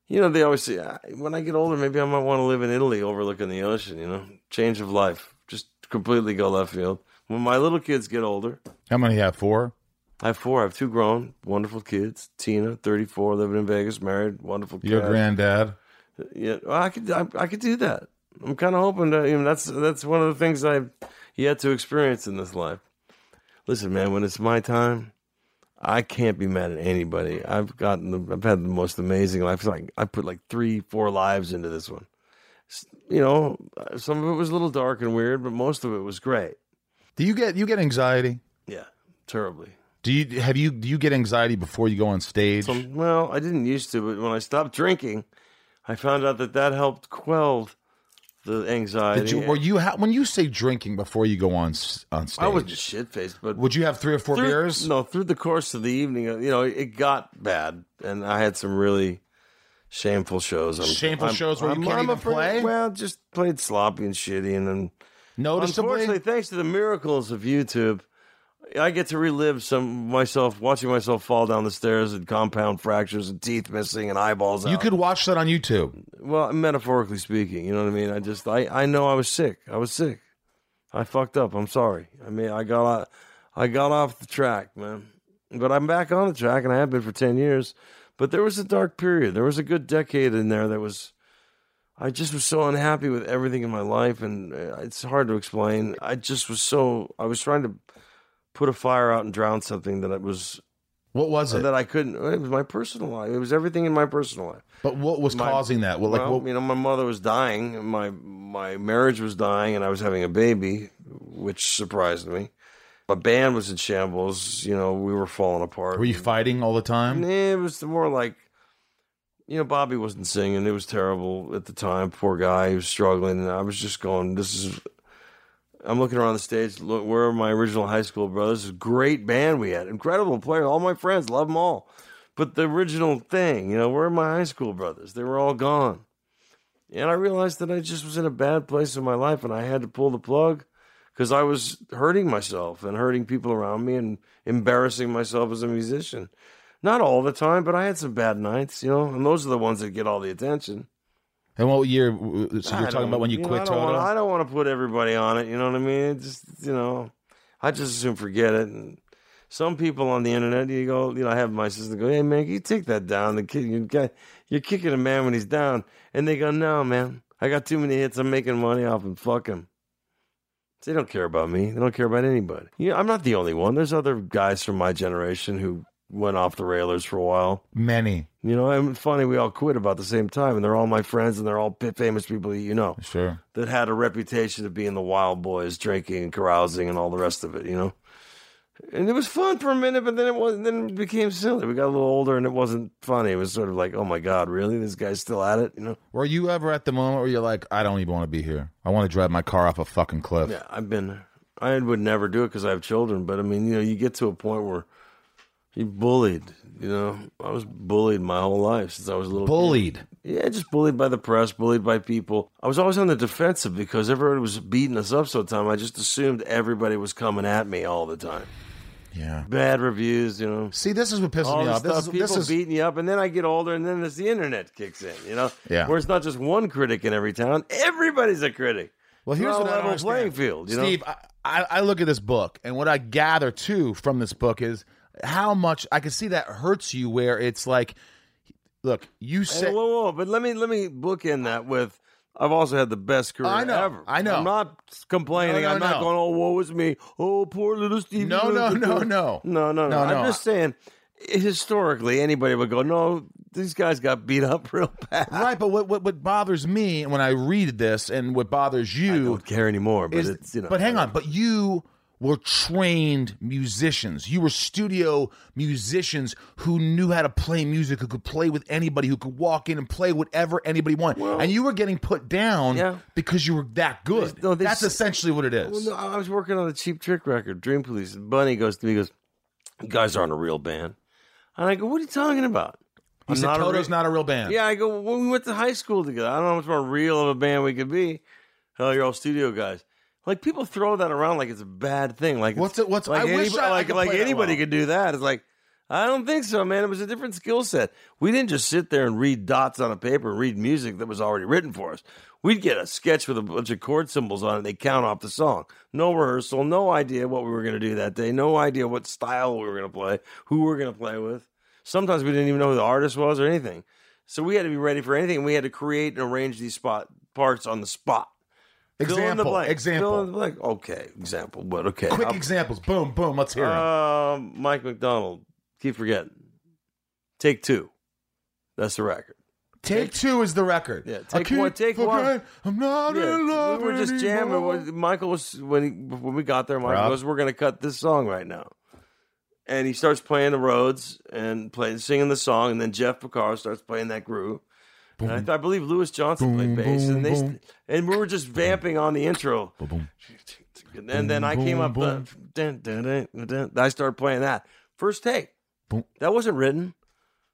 you know, they always say "Ah, when I get older, maybe I might want to live in Italy, overlooking the ocean. You know, change of life, just completely go left field. When my little kids get older, How many have? Four. I have four. I have two grown, wonderful kids. Tina, 34, living in Vegas, married, wonderful. Your cat. granddad. Yeah, well, I could, I, I could do that. I'm kind of hoping to. You know, that's that's one of the things I've yet to experience in this life. Listen, man, when it's my time, I can't be mad at anybody. I've gotten, the, I've had the most amazing life. It's like I put like three, four lives into this one. You know, some of it was a little dark and weird, but most of it was great. Do you get you get anxiety? Yeah, terribly. Do you have you do you get anxiety before you go on stage? So, well, I didn't used to, but when I stopped drinking, I found out that that helped quell the anxiety. Did you, were you ha- when you say drinking before you go on on stage? I was just shit faced, but Would you have three or four through, beers? No, through the course of the evening, uh, you know, it got bad, and I had some really shameful shows. I'm, Shameful I'm- shows where you I'm- can't I'm even afraid- play? Well, just played sloppy and shitty, and then Noticeably. unfortunately, thanks to the miracles of YouTube, I get to relive some myself watching myself fall down the stairs and compound fractures and teeth missing and eyeballs out. You could watch that on YouTube. Well, metaphorically speaking, you know what I mean. I just, I, I know I was sick. I was sick. I fucked up. I'm sorry. I mean, I got, out, I got off the track, man. But I'm back on the track, and I have been for ten years. But there was a dark period. There was a good decade in there that was. I just was so unhappy with everything in my life, and uh, it's hard to explain. I just was so I was trying to put a fire out and drown something that it was What was it? that I couldn't. It was my personal life. It was everything in my personal life. but what was my- causing that? Well, like, well, what, you know, my mother was dying, and my my marriage was dying, and I was having a baby, which surprised me. My band was in shambles. You know, we were falling apart. were you fighting all the time? It was more like, you know, Bobby wasn't singing. It was terrible at the time. Poor guy, he was struggling, and I was just going, "This is." I'm looking around the stage. Look, where are my original high school brothers? Great band we had, incredible players. All my friends, love them all. But the original thing, you know, where are my high school brothers? They were all gone. And I realized that I just was in a bad place in my life, and I had to pull the plug because I was hurting myself and hurting people around me and embarrassing myself as a musician. Not all the time, but I had some bad nights, you know, and those are the ones that get all the attention. And what year? So you're talking about when you, know, quit I Toto? Wanna, I don't want to put everybody on it. You know what I mean? It just you know, I just assume forget it. And some people on the internet, you go, you know, I have my sister go, "Hey man, can you take that down?" The kid, you guy, you're kicking a man when he's down, and they go, "No, man, I got too many hits. I'm making money off him. Fuck him." They don't care about me. They don't care about anybody. You know, I'm not the only one. There's other guys from my generation who went off the railers for a while. Many, You know, and funny, we all quit about the same time, and they're all my friends, and they're all famous people that you know sure. that had a reputation of being the wild boys, drinking and carousing and all the rest of it. You know, and it was fun for a minute, but then it was then it became silly. We got a little older, and it wasn't funny. It was sort of like, oh my god, really? This guy's still at it? You know? Were you ever at the moment where you're like, I don't even want to be here. I want to drive my car off a fucking cliff. Yeah, I've been. I would never do it because I have children, but I mean, you know, you get to a point where you bullied. You know, I was bullied my whole life since I was a little kid. Bullied. Yeah, just bullied by the press, bullied by people. I was always on the defensive because everybody was beating us up so time. I just assumed everybody was coming at me all the time. Yeah. Bad reviews, you know. See, this is what pisses All me off. This stuff, is, people this is beating you up, and then I get older, and then there's the internet kicks in, you know. Yeah. Where it's not just one critic in every town; everybody's a critic. Well, here's what level playing field, you know. Steve, I, I, I look at this book, and what I gather too from this book is how much I can see that hurts you. Where it's like, look, you Hey, said, whoa, whoa, but let me let me bookend that with. I've also had the best career I know, ever. I know. I'm not complaining. No, no, I'm not no. going, "Oh, woe is me." Oh, poor little Steve. No, no, no, no. no, no, no. No, no. I'm just saying. Historically, anybody would go, "No, these guys got beat up real bad." right? But what, what what bothers me when I read this, and what bothers you I don't care anymore. But is, it's you know. but hang on, but you were trained musicians. You were studio musicians who knew how to play music, who could play with anybody, who could walk in and play whatever anybody wanted. and you were getting put down Yeah. because you were that good. No, That's essentially what it is. Well, no, I was working on a cheap trick record, Dream Police, and Bunny goes to me, goes, "You guys aren't a real band," and I go, "What are you talking about?" he said, a Toto's re- not a real band. Yeah, I go, when we went to high school together, I don't know how much more real of a band we could be. Hell, you're all studio guys. Like people throw that around like it's a bad thing. Like What's it- what's- like I wish anybody, I- I like like anybody well. could do that. It's like I don't think so, man. It was a different skill set. We didn't just sit there and read dots on a paper and read music that was already written for us. We'd get a sketch with a bunch of chord symbols on it. and They count off the song. No rehearsal. No idea what we were going to do that day. No idea what style we were going to play. Who we were going to play with. Sometimes we didn't even know who the artist was or anything. So we had to be ready for anything. We had to create and arrange these spot parts on the spot. Fill in the Example. Fill Example. in the blank. Okay, example, but okay. Quick I'll- examples. Boom, boom. Let's hear 'em. um, Mike McDonald. Keep forgetting. Take two. That's the record. Take two is the record. Yeah, take keep one- take one. I'm not Yeah, in love we were just jamming. anymore. When- Michael was when he, when we got there. Michael Rob? goes, "We're going to cut this song right now," and he starts playing the Rhodes and playing singing the song, and then Jeff Porcaro starts playing that groove. And I, th- I believe Louis Johnson played bass, boom, and they boom. and we were just vamping on the intro. And then I came up. boom, uh, dun, dun, dun, dun, dun. I started playing that first take. Boom. That wasn't written.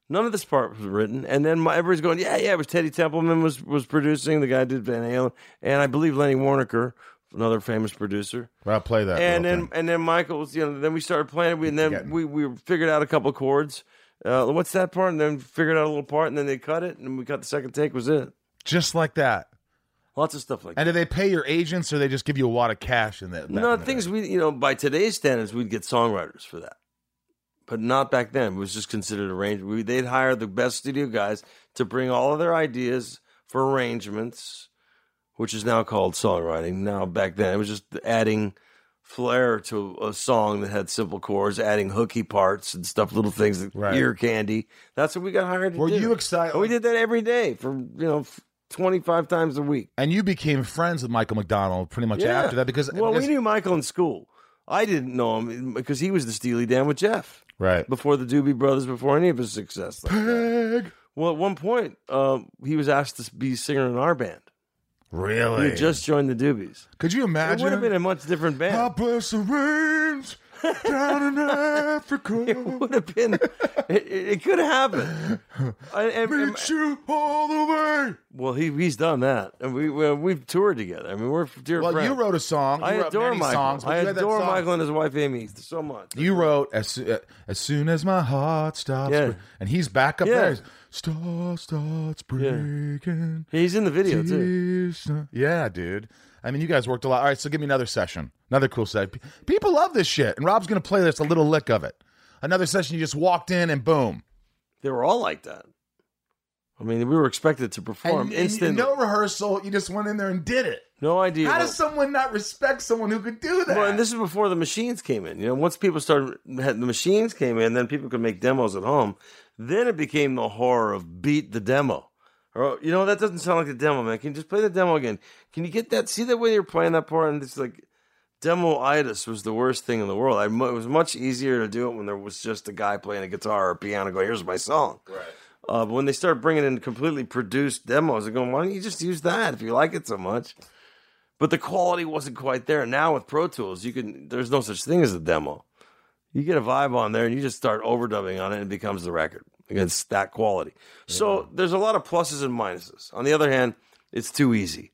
None of this part was written. And then my, everybody's going, yeah, yeah. It was Teddy Templeman was was producing. The guy did Van Halen, and I believe Lenny Waronker, another famous producer. Well, I'll play that. And then quick. and then Michael was, you know, then we started playing. We, and then we we figured out a couple of chords. Uh, what's that part? And then figured out a little part, and then they cut it, and we cut the second take. Was it? just like that. Lots of stuff like that. And do they pay your agents or they just give you a lot of cash in that? No, things we you know by today's standards we'd get songwriters for that, but not back then. It was just considered arranged. We they'd hire the best studio guys to bring all of their ideas, for arrangements, which is now called songwriting. Now back then it was just adding flair to a song that had simple chords, adding hooky parts and stuff, little things, that Right. ear candy. That's what we got hired to do. Were do. you excited? We did that every day for you know twenty five times a week. And you became friends with Michael McDonald pretty much Yeah. after that because well, because- we knew Michael in school. I didn't know him because he was the Steely Dan with Jeff right. before the Doobie Brothers, before any of his success. like. Well, at one point, um, he was asked to be a singer in our band. Really? You just joined the Doobies. Could you imagine? It would have been a much different band. band. bless the rains down in Africa. It would have been. It, it, it could have happened. And- and- and- Meet you all the way. well, he he's done that, and we, we we've toured together. I mean, we're dear Well, friends. you wrote a song. You I wrote adore many Michael. songs. I adore song. Michael and his wife Amy so much. You wrote as, uh, as soon as my heart stops, Yeah. and he's back up Yeah. there. He's, Star starts breaking. He's in the video too. tears start-" Yeah, dude. I mean, you guys worked a lot. All right, so give me another session, another cool set. People love this shit, and Rob's gonna play this a little lick of it. Another session, you just walked in and boom, They were all like that. I mean, we were expected to perform and instantly. no rehearsal. You just went in there and did it. no idea. How does someone not respect someone who could do that? Well, and this is before the machines came in. You know, once people started, the machines came in, then people could make demos at home. Then it became the horror of beat the demo. Or you know, that doesn't sound like the demo, man. Can you just play the demo again? Can you get that? See that way you're playing that part, and it's like demo itis was the worst thing in the world. I, it was much easier to do it when there was just a guy playing a guitar or a piano, going, "Here's my song." Right. Uh, but when they start bringing in completely produced demos, they're going, "Why don't you just use that if you like it so much?" but the quality wasn't quite there. Now with Pro Tools, you can there's no such thing as a demo. You get a vibe on there and you just start overdubbing on it and it becomes the record. It's that quality. So there's a lot of pluses and minuses. On the other hand, it's too easy.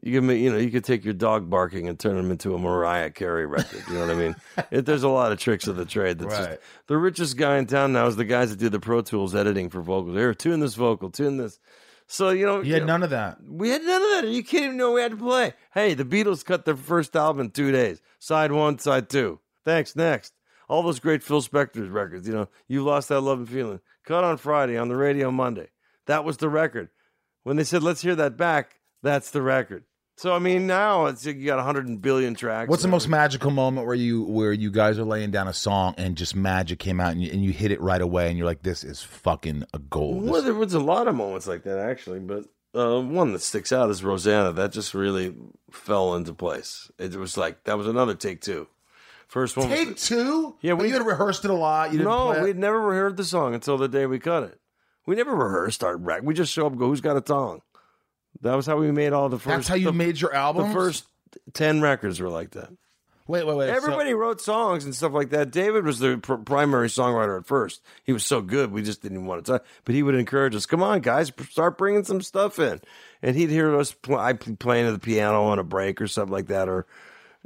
You can, you know, you could take your dog barking and turn them into a Mariah Carey record. You know what I mean? It, there's a lot of tricks of the trade. That's Right. just, the richest guy in town now is the guys that do the Pro Tools editing for vocals. Here, tune this vocal, tune this. So you know, you had you know, none of that. we had none of that. Are you kidding? No, we had to play. Hey, the Beatles cut their first album in two days. Side one, side two. Thanks. Next. All those great Phil Spector's records. You know, you lost that love and feeling. Cut on Friday on the radio Monday. That was the record. When they said, "Let's hear that back," that's the record. So I mean, now it's like you got a hundred billion tracks. What's the most magical moment where you where you guys are laying down a song and just magic came out and you, and you hit it right away and you're like, this is fucking a gold. Well, there was a lot of moments like that actually, but uh, one that sticks out is Rosanna. That just really fell into place. It was like that was another take two. First one. was- Take two. Yeah, But we- you had rehearsed it a lot. You didn't no, we'd never heard the song until the day we cut it. We never rehearsed our rec. We just show up, and go, who's got a song? That was how we made all the first. That's how you the, made your album? the first ten records were like that. Wait, wait, wait. so- Everybody wrote songs and stuff like that. David was the pr- primary songwriter at first. He was so good, we just didn't even want to talk. But he would encourage us, "Come on, guys, start bringing some stuff in." And he'd hear us pl- I playing the piano on a break or something like that, or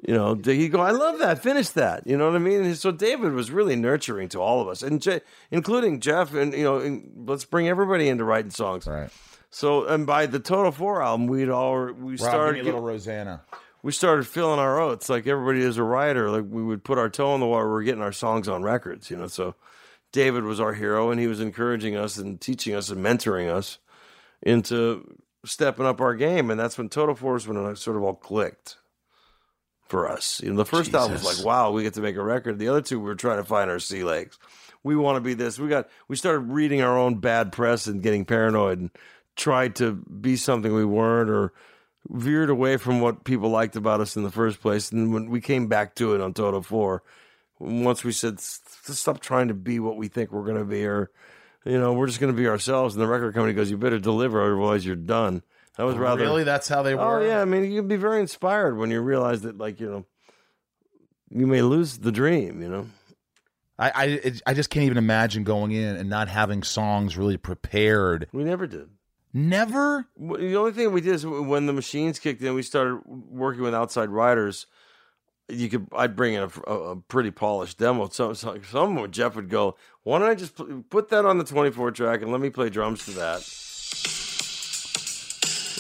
you know, he'd go, "I love that, finish that." You know what I mean? So David was really nurturing to all of us, and Je- including Jeff. And you know, and let's bring everybody into writing songs. right. So, and by the Toto IV album, we'd all we Rob, give started me a little Rosanna. we started filling our oats like everybody is a writer. Like we would put our toe in the water. We're getting our songs on records, you know. So David was our hero, and he was encouraging us and teaching us and mentoring us into stepping up our game. And that's when Total Force when it sort of all clicked for us. You know, the first album was like, wow, we get to make a record. The other two, we were trying to find our sea legs. We want to be this. We got. We started reading our own bad press and getting paranoid and tried to be something we weren't or veered away from what people liked about us in the first place. And when we came back to it on Toto IV, once we said, "S- stop trying to be what we think we're going to be, or, you know, we're just going to be ourselves. And the record company goes, you better deliver, otherwise you're done. That was rather. Really, that's how they were. Oh, were. yeah. I mean, you'd be very inspired when you realize that, like, you know, you may lose the dream, you know? I, I, it, I just can't even imagine going in and not having songs really prepared. We never did. Never. The only thing we did is when the machines kicked in, we started working with outside writers. You could, I'd bring in a, a, pretty polished demo. So, so some would- Jeff would go, "Why don't I just put that on the twenty-four track and let me play drums to that?"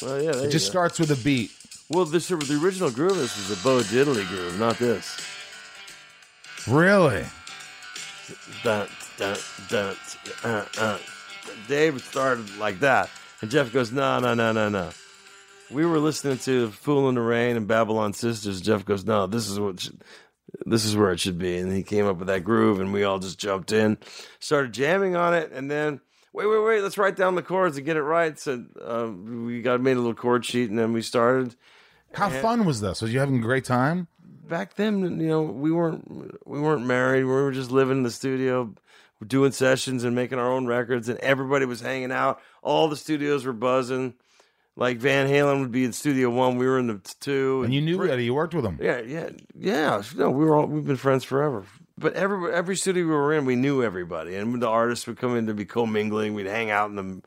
Well, yeah, there It just go. starts with a beat. Well, this the original groove. of This was a Bo Diddley groove, not this. Really? Dun, dun, dun, uh, uh. Dave started like that. And Jeff goes, no, no, no, no, no. We were listening to Fool in the Rain and Babylon Sisters. Jeff goes, no, this is what should, this is where it should be. And he came up with that groove, and we all just jumped in, started jamming on it, and then wait, wait, wait, let's write down the chords and get it right. So uh, we got made a little chord sheet, and then we started. How fun was this? Was you having a great time? Back then, you know, we weren't we weren't married. We were just living in the studio, doing sessions and making our own records, and everybody was hanging out. All the studios were buzzing. Like Van Halen would be in Studio One, we were in the two, And you knew Eddie. You worked with him. yeah, yeah, yeah. No, we were all we've been friends forever. But every every studio we were in, we knew everybody, and the artists would come in to be commingling, we'd hang out in the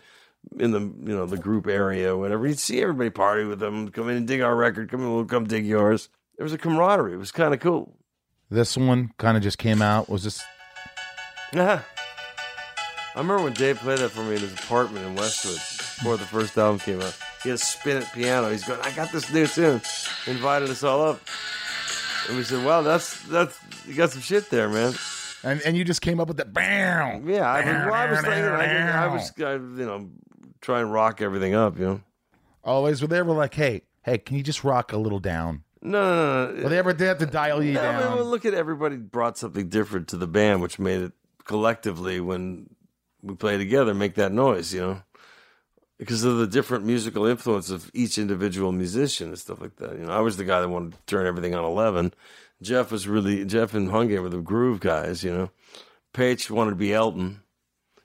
in the you know the group area, whatever. You'd see everybody party with them, come in and dig our record, come in, we'll come dig yours. There was a camaraderie. It was kind of cool. This one kind of just came out. Was this? Yeah. I remember when Dave played that for me in his apartment in Westwood before the first album came out. He had a spin it piano. He's going, I got this new tune. Invited us all up. And we said, Wow, that's that's you got some shit there, man. And and you just came up with that. Bam. Yeah, I, was- well, I was thinking, I, I was, I, you know, trying to rock everything up, you know. Always were they ever like, hey, hey, can you just rock a little down? No, no, no. no. Well, they ever did have to dial you Yeah, down. well, look at everybody brought something different to the band, which made it collectively when we play together make that noise, you know, because of the different musical influence of each individual musician and stuff like that. You know, I was the guy that wanted to turn everything on eleven. Jeff was really Jeff and Hungate were the groove guys, you know. Paich wanted to be Elton,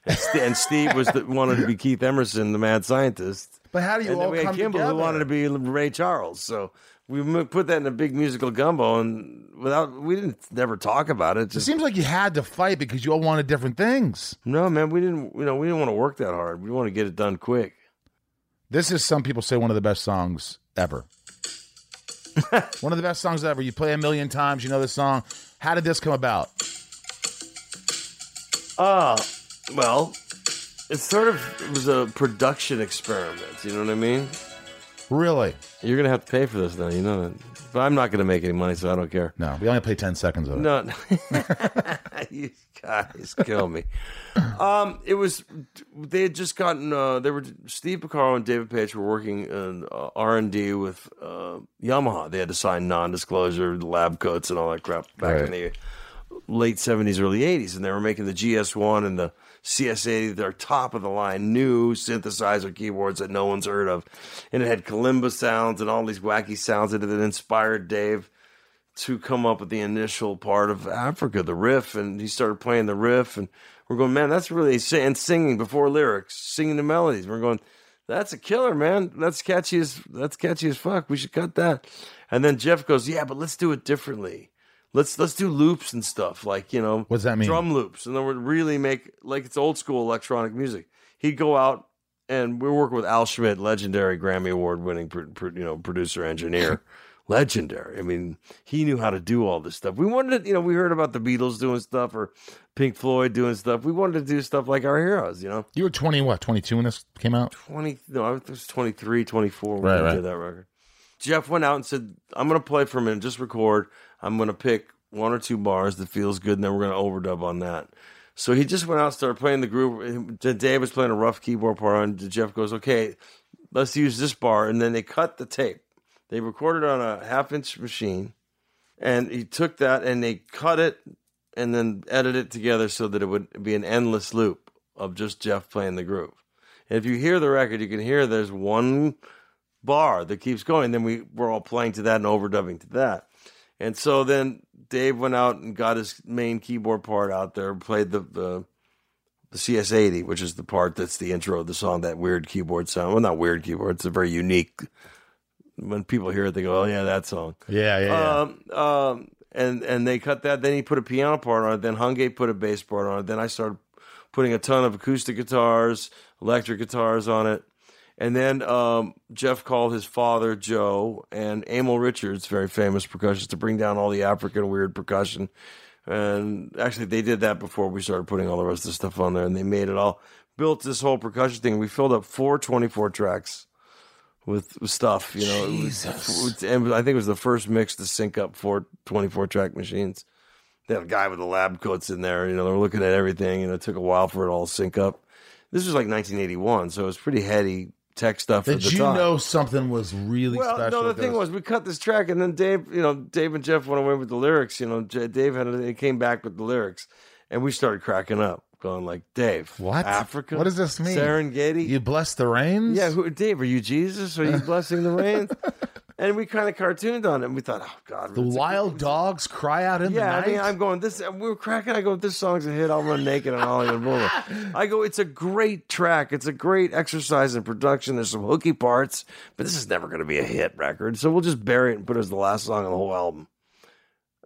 and, St- and Steve was the, wanted to be Keith Emerson, the mad scientist. but how do you And then all we had Kimball together? who wanted to be Ray Charles. So we put that in a big musical gumbo, and without we didn't never talk about it. it seems like you had to fight because you all wanted different things. no, man, we didn't. You know, we didn't want to work that hard. We want to get it done quick. This is some people say one of the best songs ever. one of the best songs ever. You play a million times. You know this song. How did this come about? Ah, well, it sort of it was a production experiment. You know what I mean? Really? You're gonna have to pay for this now. You know that. But I'm not gonna make any money, so I don't care. No, we only play ten seconds of it. No, you guys kill me. Um, it was they had just gotten. Uh, they were Steve Porcaro and David Paich were working in uh, R and D with uh, Yamaha. They had to sign non-disclosure lab coats and all that crap back in the late seventies, early eighties, and they were making the GS one and the CS80. They're top of the line, new synthesizer keyboards that no one's heard of, and it had kalimba sounds and all these wacky sounds that had inspired Dave to come up with the initial part of Africa, the riff, and he started playing the riff, and we're going, man, that's really and singing before lyrics, singing the melodies. We're going, that's a killer, man. That's catchy as that's catchy as fuck. We should cut that. And then Jeff goes, yeah, but let's do it differently. Let's let's do loops and stuff like you know what's that mean? drum loops, and then we'd really make like it's old school electronic music. He'd go out and we were working with Al Schmitt, legendary Grammy Award winning, pro, pro- you know, producer engineer, legendary. I mean, he knew how to do all this stuff. We wanted to, you know, we heard about the Beatles doing stuff or Pink Floyd doing stuff. We wanted to do stuff like our heroes, you know. You were twenty what? Twenty two when this came out. 20 no, I was 23, 24 when Right, we right. did that record. Jeff went out and said, I'm going to play for a minute, just record. I'm going to pick one or two bars that feels good, and then we're going to overdub on that. So he just went out started playing the groove. Dave was playing a rough keyboard part, and Jeff goes, okay, let's use this bar. And then they cut the tape. They recorded on a half inch machine, and he took that and they cut it and then edited it together so that it would be an endless loop of just Jeff playing the groove. And if you hear the record, you can hear there's one bar that keeps going. Then we were all playing to that and overdubbing to that. And so then Dave went out and got his main keyboard part out there, played the the, the CS80, which is the part that's the intro of the song, that weird keyboard sound. Well, not weird keyboard, it's a very unique. When people hear it, they go, "Oh yeah, that song." Yeah, yeah, yeah. Um, um, and and they cut that. Then he put a piano part on it. Then Hungate put a bass part on it. Then I started putting a ton of acoustic guitars, electric guitars on it. And then um, Jeff called his father Joe and Emil Richards, very famous percussionist, to bring down all the African weird percussion. And actually, they did that before we started putting all the rest of the stuff on there, and they made it all built this whole percussion thing. We filled up four 24 tracks with, with stuff, you know. It was- and I think it was the first mix to sync up four 24 track machines. They had a guy with the lab coats in there, you know, they were looking at everything, and it took a while for it all to sync up. This was like 1981, so it was pretty heady, tech stuff. Did you time. know something was really Well, special? no, the thing was, we cut this track, and then Dave, you know, Dave and Jeff went away with the lyrics. You know, Dave had they came back with the lyrics, and we started cracking up, going like, "Dave, What? Africa? What does this mean? Serengeti? you bless the rains. yeah, who, Dave, are you Jesus? Are you blessing the rain?" And we kind of cartooned on it, and we thought, "Oh God, the wild dogs cry out in yeah, the night. I mean, I'm going this. We were cracking. I go, this song's a hit. I'll run naked on Hollywood Boulevard. I go, it's a great track. It's a great exercise in production. There's some hooky parts, but this is never going to be a hit record. So we'll just bury it and put it as the last song on the whole album.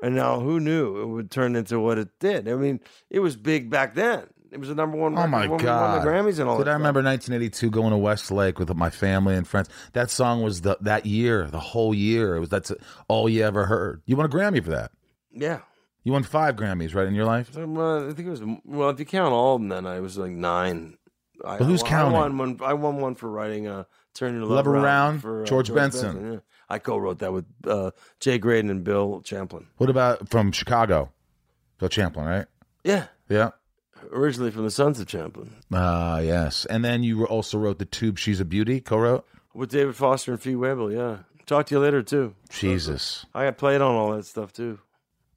And now, who knew it would turn into what it did? I mean, it was big back then. It was the number one. Oh my god! won the Grammys and all Did that. I remember 1982 going to Westlake with my family and friends? That song was the that year, the whole year. It was that's all you ever heard. You won a Grammy for that. Yeah. You won five Grammys, right, in your life. Uh, I think it was well. If you count all of them, then I was like nine. I, But who's I, counting? I won one. I won one for writing uh, "Turn Your Love, Love Around, for uh, George Benson. yeah. I co-wrote that with uh, Jay Graydon and Bill Champlin. What about from Chicago? Bill Champlin, right? Yeah, Yeah. Originally from the Sons of Champlin Ah, yes. And then you also wrote the Tube. She's a Beauty. Co-wrote. with David Foster and Fee Waybill. Yeah, talk to you later too. Jesus. I got played on all that stuff too.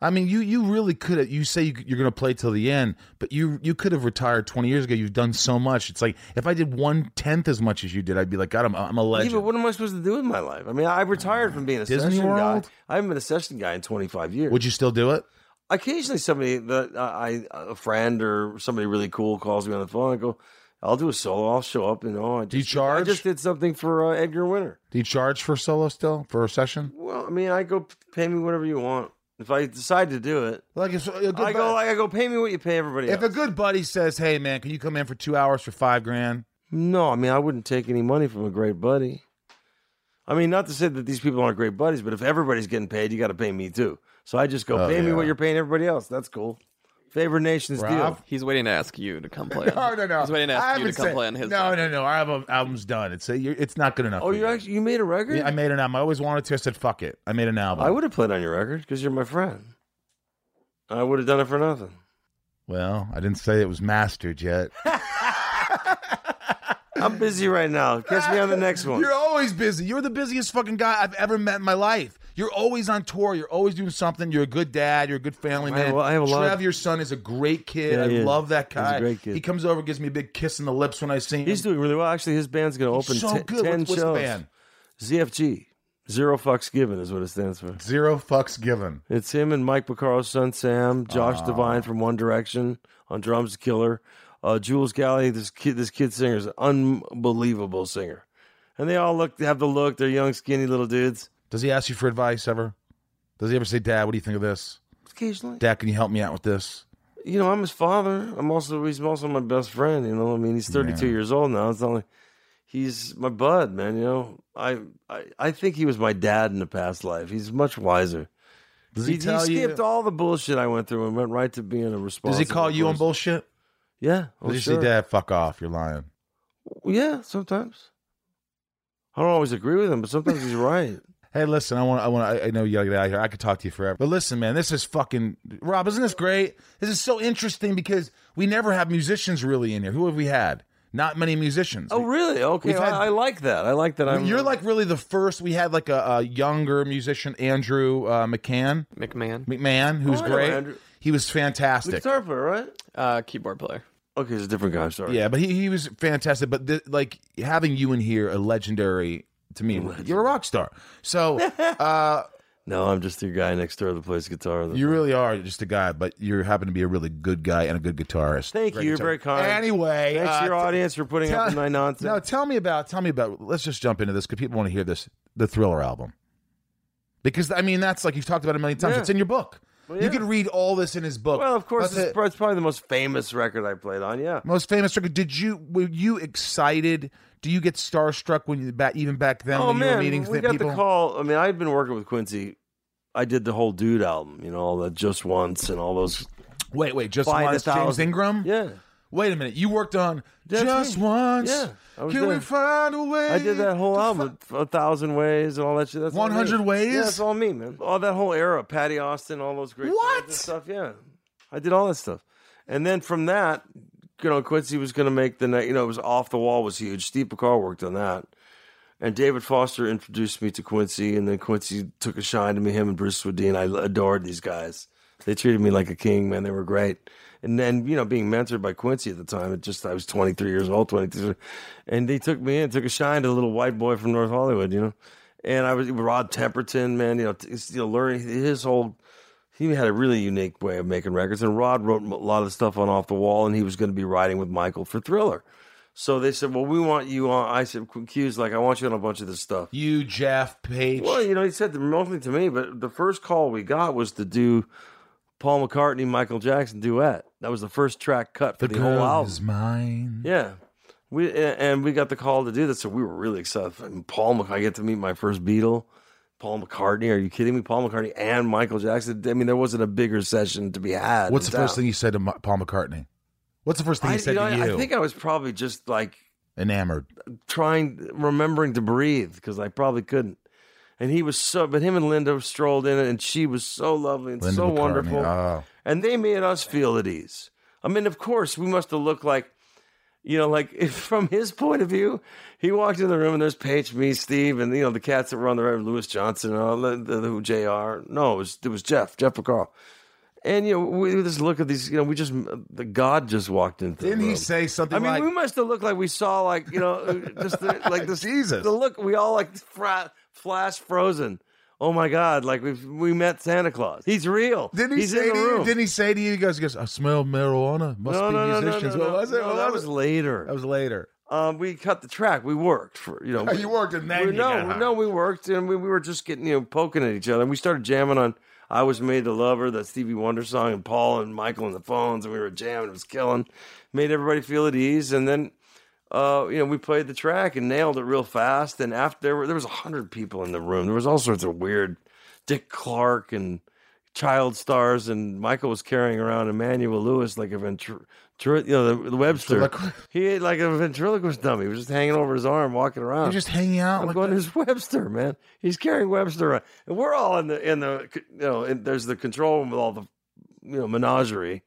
I mean, you you really could have. You say you, you're going to play till the end, but you you could have retired 20 years ago. You've done so much. It's like if I did one tenth as much as you did, I'd be like, God, I'm, I'm a Yeah, legend. but what am I supposed to do with my life? I mean, I retired from being a Disney session guy. World? I haven't been a session guy in 25 years. Would you still do it? Occasionally somebody that I a friend or somebody really cool calls me on the phone. I go, I'll do a solo. I'll show up. You know, I just, Do you charge? I just did something for uh, Edgar Winter. Do you charge for solo still for a session? Well, I mean, I go pay me whatever you want. If I decide to do it, Like if a good I go. I go. Pay me what you pay everybody if else. a good buddy says, "Hey man, can you come in for two hours for five grand?" no, I mean, I wouldn't take any money from a great buddy. I mean, not to say that these people aren't great buddies, but if everybody's getting paid, you got to pay me too. So I just go, Oh, pay me what you're paying everybody else. That's cool. Favorite nations Rob? deal. He's waiting to ask you to come play. No, oh, no, no. He's waiting to I you to haven't come said- play on his. No, record. no, no. Our album, album's done. It's you're, it's not good enough. Oh, you you. actually you made a record? Yeah, I made an album. I always wanted to. I said, "Fuck it." I made an album. I would have played on your record because you're my friend. I would have done it for nothing. Well, I didn't say it was mastered yet. I'm busy right now. Catch me on the next one. You're always busy. You're the busiest fucking guy I've ever met in my life. You're always on tour. You're always doing something. You're a good dad. You're a good family I man. have- I have a lot- Trev, your son, is a great kid. Yeah, I love that He's guy. a great kid. He comes over, gives me a big kiss in the lips when I see him. He's doing really well. Actually, his band's going to open so te- good. 10 What's, what's shows. the band? ZFG. Zero fucks given is what it stands for. Zero fucks given. It's him and Mike Porcaro's son Sam. Josh Devine from One Direction on drums, killer. Uh, Jules Galley, this kid, this kid singer is an unbelievable singer, and they all look have the look. They're young, skinny little dudes. Does he ask you for advice ever? Does he ever say, "Dad, what do you think of this? Occasionally, Dad, can you help me out with this?" you know, I'm his father. I'm also he's also my best friend. You know, I mean, he's 32 Yeah. years old now. It's not like he's my bud, man. You know, I, I I think he was my dad in the past life. He's much wiser. Does He, he, he tell you? skipped all the bullshit I went through and went right to being a responsible. Does he call you on bullshit? Yeah, oh, Does he sure. say, "Dad, fuck off, you're lying"? Yeah, sometimes. I don't always agree with him, but sometimes he's right. Hey, listen, I want, I want, I- I know you gotta get out of here. I could talk to you forever, but listen, man, this is fucking Rob. Isn't this great? This is so interesting because we never have musicians really in here. Who have we had? Not many musicians. Oh, really? Okay, had- I, I like that. I like that. I I'm. you're like really the first. We had like a, a younger musician, Andrew uh, McCann, McMahon, McMahon, who's Oh, I know great. Andrew. He was the fantastic. guitar player, right? uh, keyboard player. Okay, it's a different guy. I'm sorry. Yeah, but he, he was fantastic. But th- like having you in here, a legendary to me. You're a rock star. So uh, No, I'm just your guy next door that plays guitar. you really are just a guy, but you happen to be a really good guy and a good guitarist. Thank Great you. You're very kind. Anyway, Thanks uh, to your audience for putting up with my nonsense. No, tell me about tell me about. Let's just jump into this because people want to hear this. The Thriller album, because I mean that's like you've talked about it a million times. Yeah. It's in your book. Well, You yeah. could read all this in his book. well, of course, it's, it's probably the most famous record I played on. Yeah. most famous record. Did you were you excited? Do you get starstruck when you back even back then Oh man, we got people? the call. I mean, I've been working with Quincy. I did the whole Dude album. You know, all that Just Once and all those. Wait, wait, just once, James. Ingram. Yeah. Wait a minute, you worked on That's just me. once. Yeah, Can we there. find a way? I did that whole album, a thousand ways and all that shit. That's 100. Ways? Yeah, that's all me, man. All that whole era, Patti Austin, all those great What? stuff. Yeah, I did all that stuff, and then from that, you know, Quincy was going to make the night. You know, it was off the wall was huge. Steve Porcaro worked on that, and David Foster introduced me to Quincy, and then Quincy took a shine to me. Him and Bruce Swedien, I adored these guys. They treated me like a king, man. They were great. And then, you know, being mentored by Quincy at the time, it just I was 23 years old, 22, and they took me in, took a shine to the little white boy from North Hollywood, you know. And I was Rod Temperton, man. You know, t- you know, learning his whole he had a really unique way of making records. And Rod wrote a lot of stuff on Off the Wall, and he was going to be writing with Michael for Thriller. So they said, "Well, we want you on." I said, "Q's like I want you on a bunch of this stuff." You, Jeff, Paich. Well, you know, he said mostly to me, but the first call we got was to do Paul McCartney, Michael Jackson duet. That was the first track cut for the the, whole album. is mine. Yeah. We and we got the call to do this, so we were really excited. And Paul, I get to meet my first Beatle, Paul McCartney. Are you kidding me? Paul McCartney and Michael Jackson. I mean, there wasn't a bigger session to be had. What's the first thing you said to Paul McCartney? What's the first thing I, he said you know, to you? I think I was probably just like Enamored. trying, remembering to breathe because I probably couldn't. And he was so, but him and Linda strolled in, and she was so lovely and Linda so McCartney. wonderful. Oh. and they made us feel at ease. I mean, of course, we must have looked like, you know, like if, from his point of view, he walked in the room and there's Paich, me, Steve, and you know the cats that were on the right, Louis Johnson, and all the, the, the Jr. No, it was it was Jeff, Jeff McCall. And you know, we just look at these. You know, we just the God just walked into. Didn't he say something I mean, like, we must have looked like we saw like you know just the, like this Jesus. The look we all like fra- flash frozen. Oh my God! Like we we met Santa Claus. He's real. Didn't he He's say in to the you? room. Didn't he say to you? He goes, he goes I smell marijuana. Must no, be no, no, no, musicians. no, no, what was it? no, What that was later. That was later. um, we cut the track. We worked for you know. Oh, you worked and then we, no, no, we worked and we, we were just getting you know poking at each other. And we started jamming on "I Was Made to Love Her," that Stevie Wonder song, and Paul and Michael and the phones, and we were jamming. It was killing. Made everybody feel at ease, and then. Uh, you know, we played the track and nailed it real fast. And after there, were, there was a hundred people in the room. There was all sorts of weird, Dick Clark and child stars, and Michael was carrying around Emmanuel Lewis like a ventri- tr- you know, the, the Webster. Ventriloquist. He ate like a ventriloquist dummy. He was just hanging over his arm, walking around. You're just hanging out. I'm Like going. "There's Webster, man. He's carrying Webster around, and we're all in the in the you know in, there's the control room with all the you know menagerie,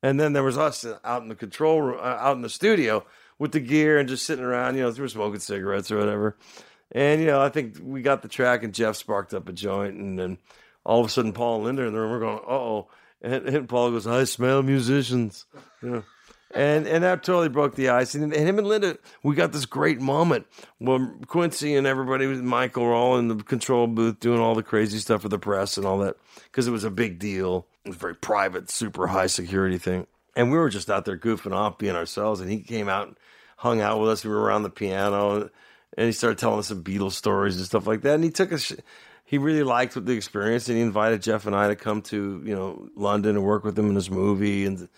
and then there was us out in the control room, uh, out in the studio with the gear and just sitting around. You know, we smoking cigarettes or whatever, and you know I think we got the track, and Jeff sparked up a joint, and then all of a sudden Paul and Linda in the room were going, "Uh oh," and, and Paul goes, "I smell musicians," you know. And and that totally broke the ice. And, and him and Linda, we got this great moment when Quincy and everybody, with Michael, were all in the control booth doing all the crazy stuff for the press and all that because it was a big deal. It was a very private, super high security thing. And we were just out there goofing off, being ourselves. And he came out hung out with us. We were around the piano, and he started telling us some Beatles stories and stuff like that. And he took us. He really liked the experience, and he invited Jeff and I to come to you know London and work with him in his movie and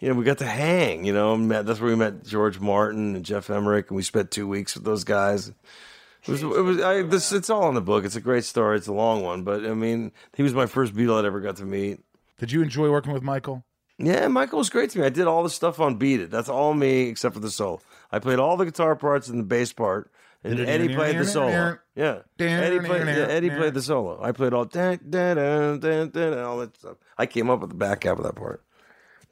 you know, we got to hang, you know, met, that's where we met George Martin and Geoff Emerick, and we spent two weeks with those guys. It was, it was, I, this, it's all in the book. It's a great story. It's a long one, but I mean, he was my first Beatle I'd ever got to meet. Did you enjoy working with Michael? Yeah, Michael was great to me. I did all the stuff on Beat It. That's all me except for the solo. I played all the guitar parts and the bass part, and Eddie played the solo. Yeah, Eddie played, yeah, Eddie played the solo. I played all dun, dun, dun, dun, and all that stuff. I came up with the back half of that part.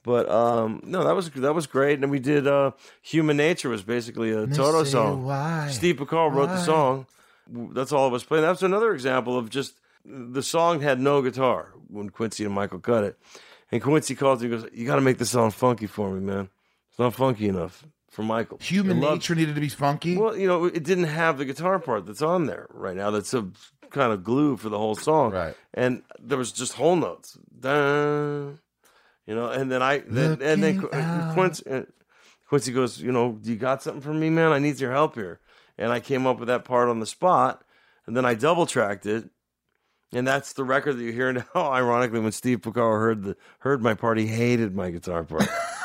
But um, no, that was that was great. And then we did uh, "Human Nature" was basically a Toto song. why, Steve Porcaro wrote the song. That's all of us playing. That's another example of just the song had no guitar when Quincy and Michael cut it. And Quincy calls me and goes, "You got to make this song funky for me, man. It's not funky enough for Michael." Human love- nature needed to be funky. well, you know, it didn't have the guitar part that's on there right now. That's a kind of glue for the whole song. Right. And there was just whole notes. Dun, you know, and then I then and then out. Quincy, uh, Quincy goes, you know, you got something for me, man? I need your help here. And I came up with that part on the spot, and then I double tracked it. And that's the record that you hear now. Ironically, when Steve Porcaro heard the heard my part, he hated my guitar part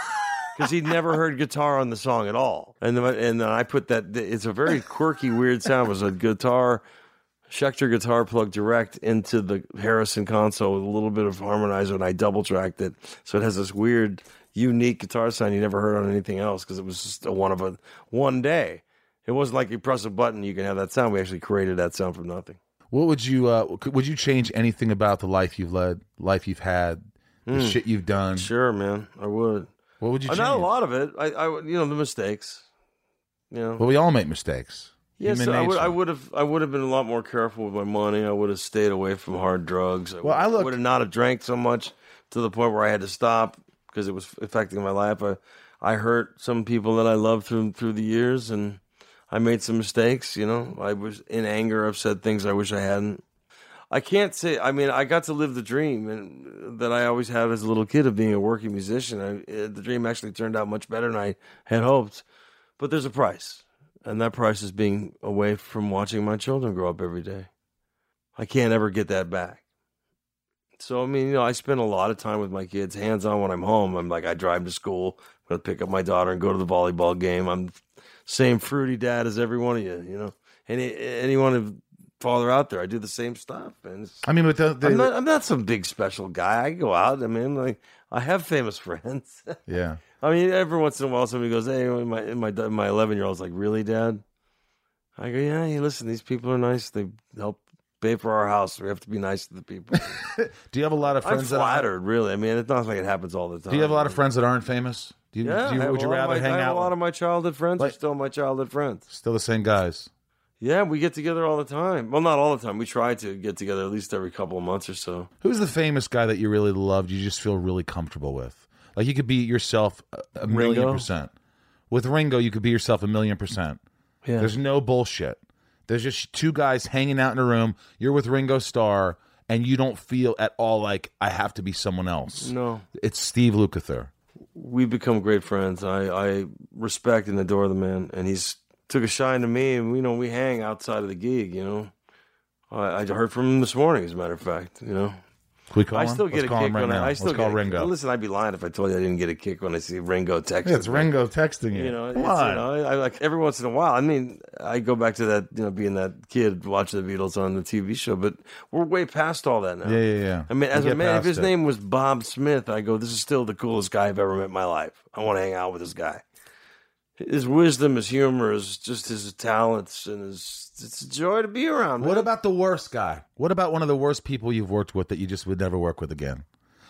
because he'd never heard guitar on the song at all. And then, and then I put that. It's a very quirky, weird sound. It was a guitar, Schecter guitar plug direct into the Harrison console with a little bit of harmonizer, and I double tracked it, so it has this weird, unique guitar sound you never heard on anything else because it was just a one of a one day. It wasn't like you press a button you can have that sound. We actually created that sound from nothing. What would you uh would you change anything about the life you've led, life you've had, the shit you've done? Sure, man, I would. What would you change? Not a lot of it. I, I, you know, the mistakes. You know. Well, we all make mistakes. Yes, Human I would. I would have. I would have been a lot more careful with my money. I would have stayed away from hard drugs. I Well, I would, look- would have not have drank so much to the point where I had to stop because it was affecting my life. I, I hurt some people that I loved through through the years, and I made some mistakes. You know, I was in anger. I've said things I wish I hadn't. I can't say. I mean, I got to live the dream and that I always had as a little kid of being a working musician. I, the dream actually turned out much better than I had hoped. But there's a price, and that price is being away from watching my children grow up every day. I can't ever get that back. So I mean, you know, I spend a lot of time with my kids, hands on when I'm home. I'm like, I drive to school, I'm gonna pick up my daughter and go to the volleyball game. I'm same fruity dad as every one of you. You know, any anyone of father out there, I do the same stuff, and I mean, with the, the I'm not I'm not some big special guy. I go out. I mean, like I have famous friends. yeah. I mean, every once in a while, somebody goes, "Hey, my my my eleven year old's like, really, Dad?" I go, "Yeah, hey, listen, these people are nice. They help pay for our house. We have to be nice to the people." Do you have a lot of friends? I'm friends that are, flattered, really. I mean, it's not like it happens all the time. Do you have a lot of friends that aren't famous? Do you, Yeah, do you, would you rather my- hang I have out? A lot of my childhood friends Like- are still my childhood friends. still the same guys? Yeah, we get together all the time. Well, not all the time. We try to get together at least every couple of months or so. Who's the famous guy that you really loved? You just feel really comfortable with? Like you could be yourself a, million Ringo? percent. With Ringo, you could be yourself a million percent. Yeah. There's no bullshit. There's just two guys hanging out in a room. You're with Ringo Starr, and you don't feel at all like I have to be someone else. No. It's Steve Lukather. we've become great friends. I, I respect and adore the man, and he's took a shine to me. And you know, we hang outside of the gig. You know, I, I heard from him this morning. As a matter of fact, you know, Can we call I still Let's get a call kick when now. I, I still call Ringo. Listen, I'd be lying if I told you I didn't get a kick when I see Ringo text. Yeah, it's Ringo texting you. You know, Come you on. know, I, I like every once in a while. I mean, I go back to that, you know, being that kid watching the Beatles on the TV show, but we're way past all that now. Yeah, yeah, yeah. I mean, as a man, if his it. name was Bob Smith, I go, this is still the coolest guy I've ever met in my life. I want to hang out with this guy. His wisdom, his humor, is just his talents, and his it's a joy to be around. What man. about the worst guy? What about one of the worst people you've worked with that you just would never work with again?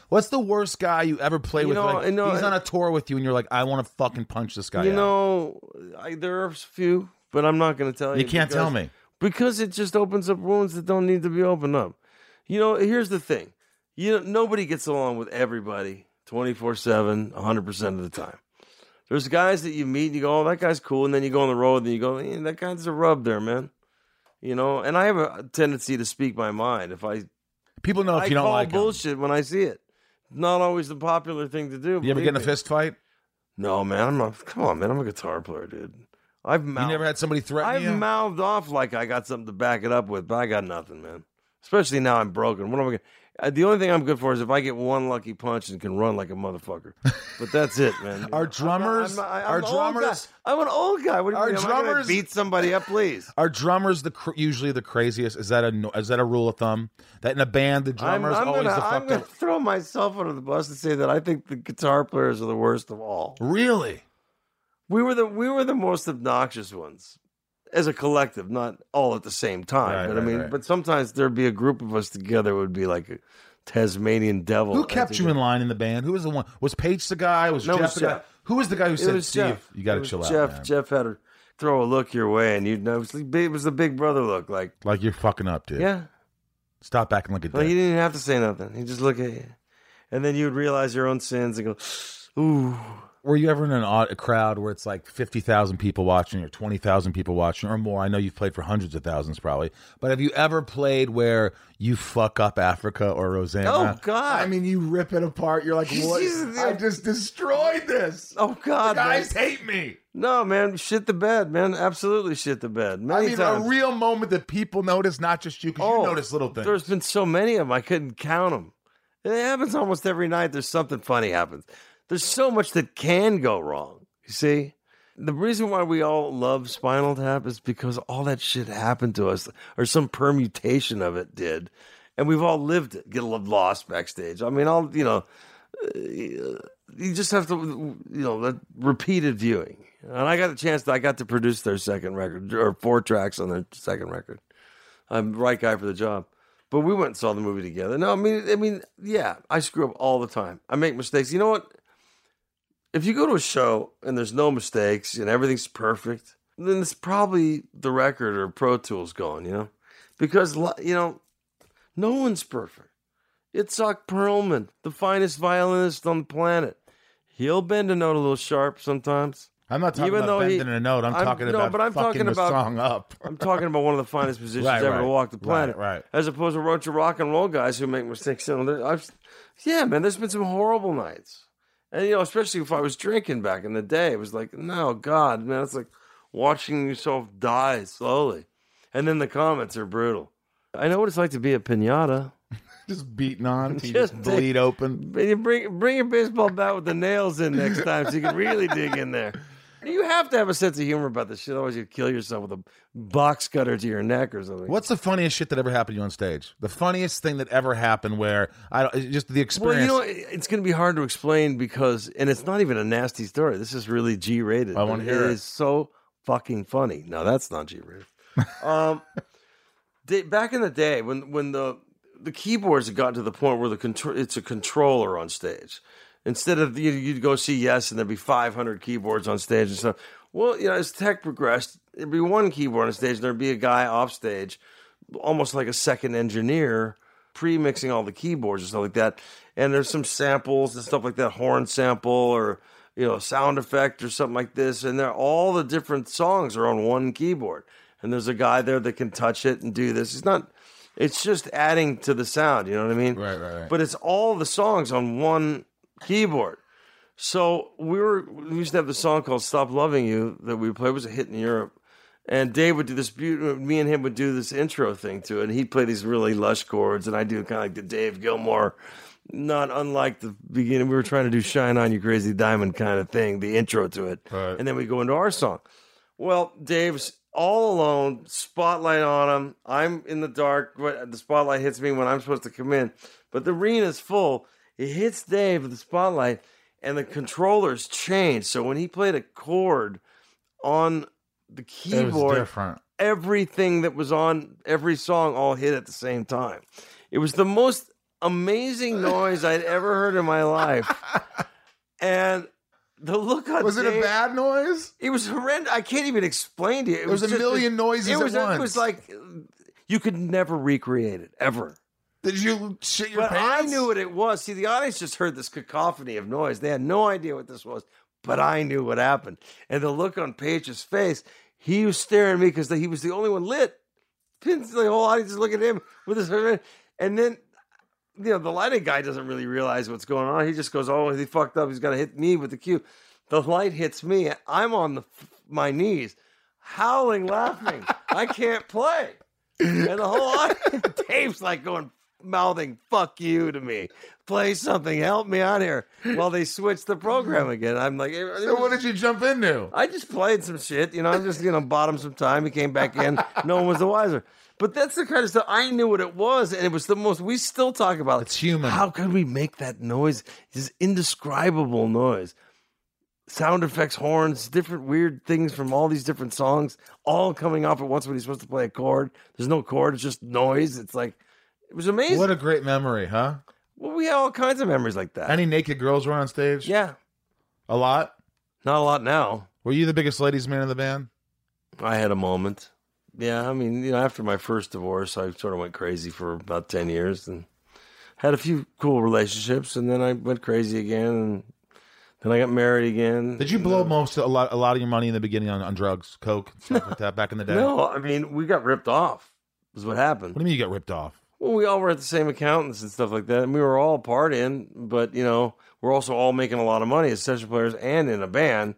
What's the worst guy you ever played You with? know, Like, I know- he's on a tour with you, and you're like, I want to fucking punch this guy. You out. know, I, there are a few, but I'm not going to tell you. You can't tell me. because it just opens up wounds that don't need to be opened up. You know, here's the thing: you know, nobody gets along with everybody 24 seven, 100 percent of the time. There's guys that you meet, and you go, "Oh, that guy's cool," and then you go on the road, and you go, eh, "That guy's a rub there, man." You know, and I have a tendency to speak my mind. If I, People know if I you don't call like bullshit when I see it. Not always the popular thing to do. You ever believe get in a me. fist fight? No, man. I'm not. Come on, man. I'm a guitar player, dude. I've You never had somebody threaten you? I've you? mouthed off like I got something to back it up with, but I got nothing, man. Especially now I'm broken. What am I gonna? Uh, the only thing I'm good for is if I get one lucky punch and can run like a motherfucker. But that's it, man. Our I'm not- drummers- I'm not- I'm our an old guy. drummers- I'm an old guy. What do you Our mean? Am I gonna drummers- beat somebody up, please. Our drummers the cr- usually the craziest? Is that a is that a rule of thumb? That in a band the I'm, drummers I'm always gonna, the I'm gonna up. throw myself under the bus and say that I think the guitar players are the worst of all. Really? We were the we were the most obnoxious ones as a collective, not all at the same time. Right, but right, I mean, right. but sometimes there'd be a group of us together. It would be like a Tasmanian devil. Who kept you in line in the band? Who was the one? Was Paich the guy? Was No, Jeff was the guy? Who was the guy who said, "Steve, Jeff. you got to chill Jeff, out, man. Jeff had to throw a look your way, and you'd know it was, the big- it was the big brother look. Like, Like you're fucking up, dude. yeah, Stop acting like a like dick. he didn't even have to say nothing. He just look at you, and then you would realize your own sins and go, "Ooh." Were you ever in an odd, a crowd where it's like fifty thousand people watching or twenty thousand people watching or more? I know you've played for hundreds of thousands, probably. But have you ever played where you fuck up Africa or Rosanna? Oh, God. I mean, you rip it apart. You're like, what? Jesus. I just destroyed this. Oh God, The guys man. hate me. No, man, shit the bed, man. Absolutely shit the bed. I mean, times. a real moment that people notice, not just you, because you oh, notice little things. Oh, There's been so many of them, I couldn't count them. It happens almost every night. There's something funny happens. There's so much that can go wrong. You see, the reason why we all love Spinal Tap is because all that shit happened to us, or some permutation of it did, and we've all lived it. Get lost backstage. I mean, all you know. uh, You just have to, you know, that repeated viewing. And I got a chance. To, I got to produce their second record, or four tracks on their second record. I'm the right guy for the job. But we went and saw the movie together. No, I mean, I mean, yeah, I screw up all the time. I make mistakes. You know what? If you go to a show and there's no mistakes and everything's perfect, then it's probably the record or Pro Tools going, you know? Because, you know, no one's perfect. It's Itzhak Perlman, the finest violinist on the planet. He'll bend a note a little sharp sometimes. I'm not talking Even about though he- bending a note. I'm, I'm- talking no, about but I'm fucking talking the about- song up. I'm talking about one of the finest musicians Right, ever right. to walk the planet. Right, right. As opposed to a bunch of rock and roll guys who make mistakes. I've, yeah, man, there's been some horrible nights. And, you know, especially if I was drinking back in the day, it was like, no, God, man, it's like watching yourself die slowly. And then the comments are brutal. I know what it's like to be a pinata. Just beating on. You Just just bleed open. But you bring bring your baseball bat with the nails in next time so you can really dig in there. You have to have a sense of humor about this shit, otherwise you kill yourself with a box cutter to your neck or something. What's the funniest shit that ever happened to you on stage? The funniest thing that ever happened where I don't, just the experience. Well, you know, it's going to be hard to explain because, and it's not even a nasty story. This is really G rated. I wanna hear it. It is so fucking funny. No, that's not G rated. um, they, back in the day when when the the keyboards had gotten to the point where the control it's a controller on stage instead of you, you'd go see yes and there'd be 500 keyboards on stage and stuff. Well, you know, as tech progressed, there'd be one keyboard on stage and there'd be a guy off stage, almost like a second engineer, pre-mixing all the keyboards and stuff like that. And there's some samples and stuff like that, horn sample or you know, sound effect or something like this. And they're all the different songs are on one keyboard. And there's a guy there that can touch it and do this. It's not it's just adding to the sound, you know what I mean? Right, right, right. But it's all the songs on one keyboard. So we were we used to have the song called "Stop Loving You" that we played. It was a hit in Europe, and Dave would do this. Me and him would do this intro thing to it. And he'd play these really lush chords, and I do kind of like the Dave Gilmour, not unlike the beginning. We were trying to do "Shine On You Crazy Diamond" kind of thing, the intro to it, Right. and then we go into our song. Well, Dave's all alone, spotlight on him. I'm in the dark. The spotlight hits me when I'm supposed to come in, but the arena's full. It hits Dave with the spotlight, and the controllers change. So when he played a chord on the was keyboard, everything that was on every song all hit at the same time. It was the most amazing noise I'd ever heard in my life. And the look on Was it a bad noise? it was horrendous. I can't even explain to you. It was a just- million noises It was, It was like you could never recreate it ever. Did you shit your But I knew what it was. See, the audience just heard this cacophony of noise. They had no idea what this was, but I knew what happened. And the look on Paich's face, he was staring at me because he was the only one lit. The whole audience is looking at him with his and then you know the lighting guy doesn't really realize what's going on. He just goes, "Oh, he fucked up. He's gonna hit me with the cue." The light hits me. I'm on the my knees, howling, laughing. I can't play, and the whole audience, Dave's like going, mouthing "fuck you" to me. Play something, help me out here. While they switch the program again, I'm like, it So what did you jump into? I just played some shit, you know. I'm just you know bought him some time. He came back in. No one was the wiser. But that's the kind of stuff I knew what it was, and it was the most. We still talk about it. It's human. How could we make that noise? This indescribable noise. Sound effects, horns, different weird things from all these different songs, all coming off at once when he's supposed to play a chord. There's no chord; it's just noise. It's like it was amazing. What a great memory, huh? well, we have all kinds of memories like that. Any naked girls were on stage? yeah, A lot? not a lot now. Were you the biggest ladies man in the band? I had a moment. Yeah, I mean, you know, after my first divorce, I sort of went crazy for about 10 years and had a few cool relationships and then I went crazy again and then I got married again. Did you blow uh, most a lot a lot of your money in the beginning on, on drugs, coke, stuff like that back in the day? No, I mean, we got ripped off. Is what happened. What do you mean you got ripped off? Well, we all were at the same accountants and stuff like that, and we were all partying, but you know, we're also all making a lot of money as session players and in a band.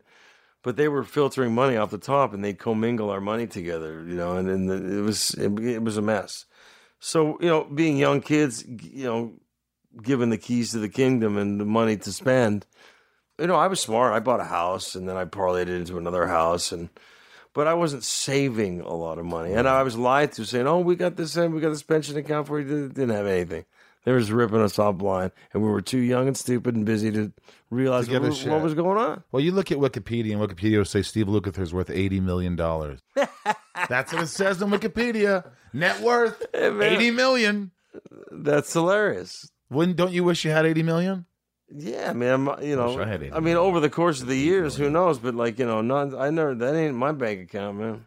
But they were filtering money off the top, and they'd commingle our money together, you know, and, and it was it, it was a mess. So you know, being young kids, you know, given the keys to the kingdom and the money to spend, you know, I was smart. I bought a house, and then I parlayed it into another house, and but I wasn't saving a lot of money, and I was lied to saying, "Oh, we got this, and we got this pension account for you." Didn't have anything. They were just ripping us off blind, and we were too young and stupid and busy to realize what, was- what was going on. Well, you look at Wikipedia, and Wikipedia will say Steve Lukather is worth eighty million dollars. That's what it says on Wikipedia. Net worth man. eighty million. That's hilarious. Wouldn't don't you wish you had eighty million? Yeah, I mean, I'm, you know, Wish I I mean, over the course of the years, who knows? But like, you know, not, I never. That ain't my bank account, man.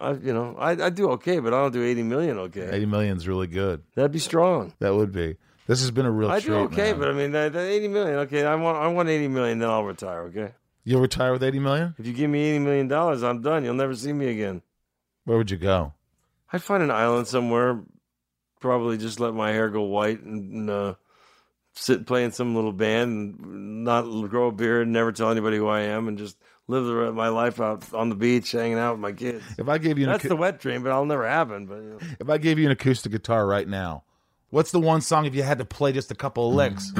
I, you know, I, I do okay, but I don't do eighty million okay. 80 million's really good. That'd be strong. That would be. This has been a real I treat. do okay, man. but I mean, that, that eighty million. Okay, I want, I want eighty million, then I'll retire. Okay, You'll retire with 80 million? if you give me eighty million dollars, I'm done. You'll never see me again. Where would you go? I'd find an island somewhere, probably just let my hair go white and uh, sit play in some little band and not grow a beard and never tell anybody who I am and just live the rest of my life out on the beach hanging out with my kids. If I gave you an That's the wet dream, but I'll never happen. But you know. if I gave you an acoustic guitar right now, what's the one song if you had to play just a couple of licks?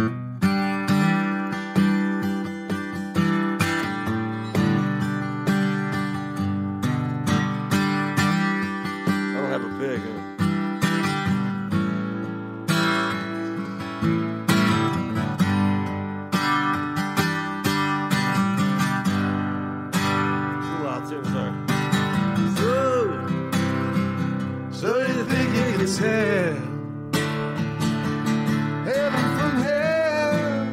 Loud, too. Sorry. So you think you can tell heaven from hell,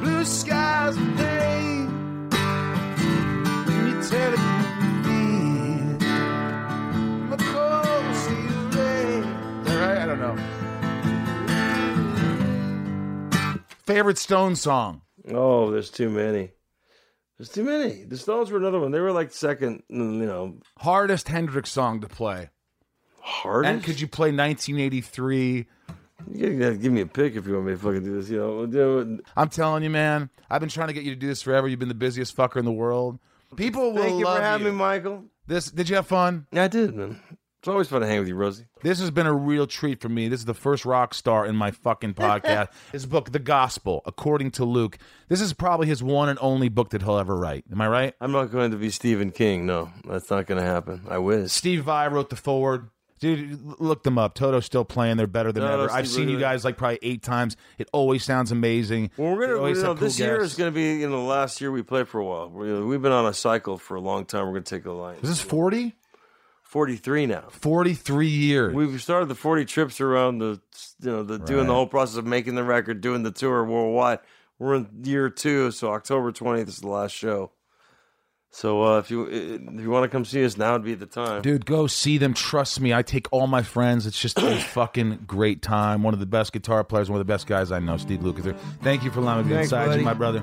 blue skies and pain? When you tell it you feel my cold sea rain. Is that right? I don't know. Favorite Stone song? Oh, there's too many. There's too many. The Stones were another one. They were like second, mm, you know, Hardest Hendrix song to play. hardest. And could you play 1983? You gotta give me a pick if you want me to fucking do this. You know, do. I'm telling you, man. I've been trying to get you to do this forever. You've been the busiest fucker in the world. People will Thank you for having you. me, Michael. This did you have fun? Yeah, I did, man. It's always fun to hang with you, Rosie. This has been a real treat for me. This is the first rock star in my fucking podcast. his book, The Gospel, according to Luke. This is probably his one and only book that he'll ever write. Am I right? I'm not going to be Stephen King. No, that's not going to happen. I wish. Steve Vai wrote the forward. Dude, look them up. Toto's still playing. They're better than Toto, ever. I've Steve seen you guys like probably eight times. It always sounds amazing. Well, we're They gonna. always You know, have cool this year guests. is going to be you know the last year we play for a while. We've been on a cycle for a long time. We're going to take a line. Is this 40? 43 now. 43 years. We've started the 40 trips around the, you know, the doing the whole process of making the record, doing the tour worldwide. We're in year two, so October 20th is the last show. So uh, if you if you want to come see us, now would be the time. Dude, go see them. Trust me. I take all my friends. It's just a fucking great time. One of the best guitar players, one of the best guys I know, Steve Lukather. Thank you for allowing me to be Thanks, inside you, my brother.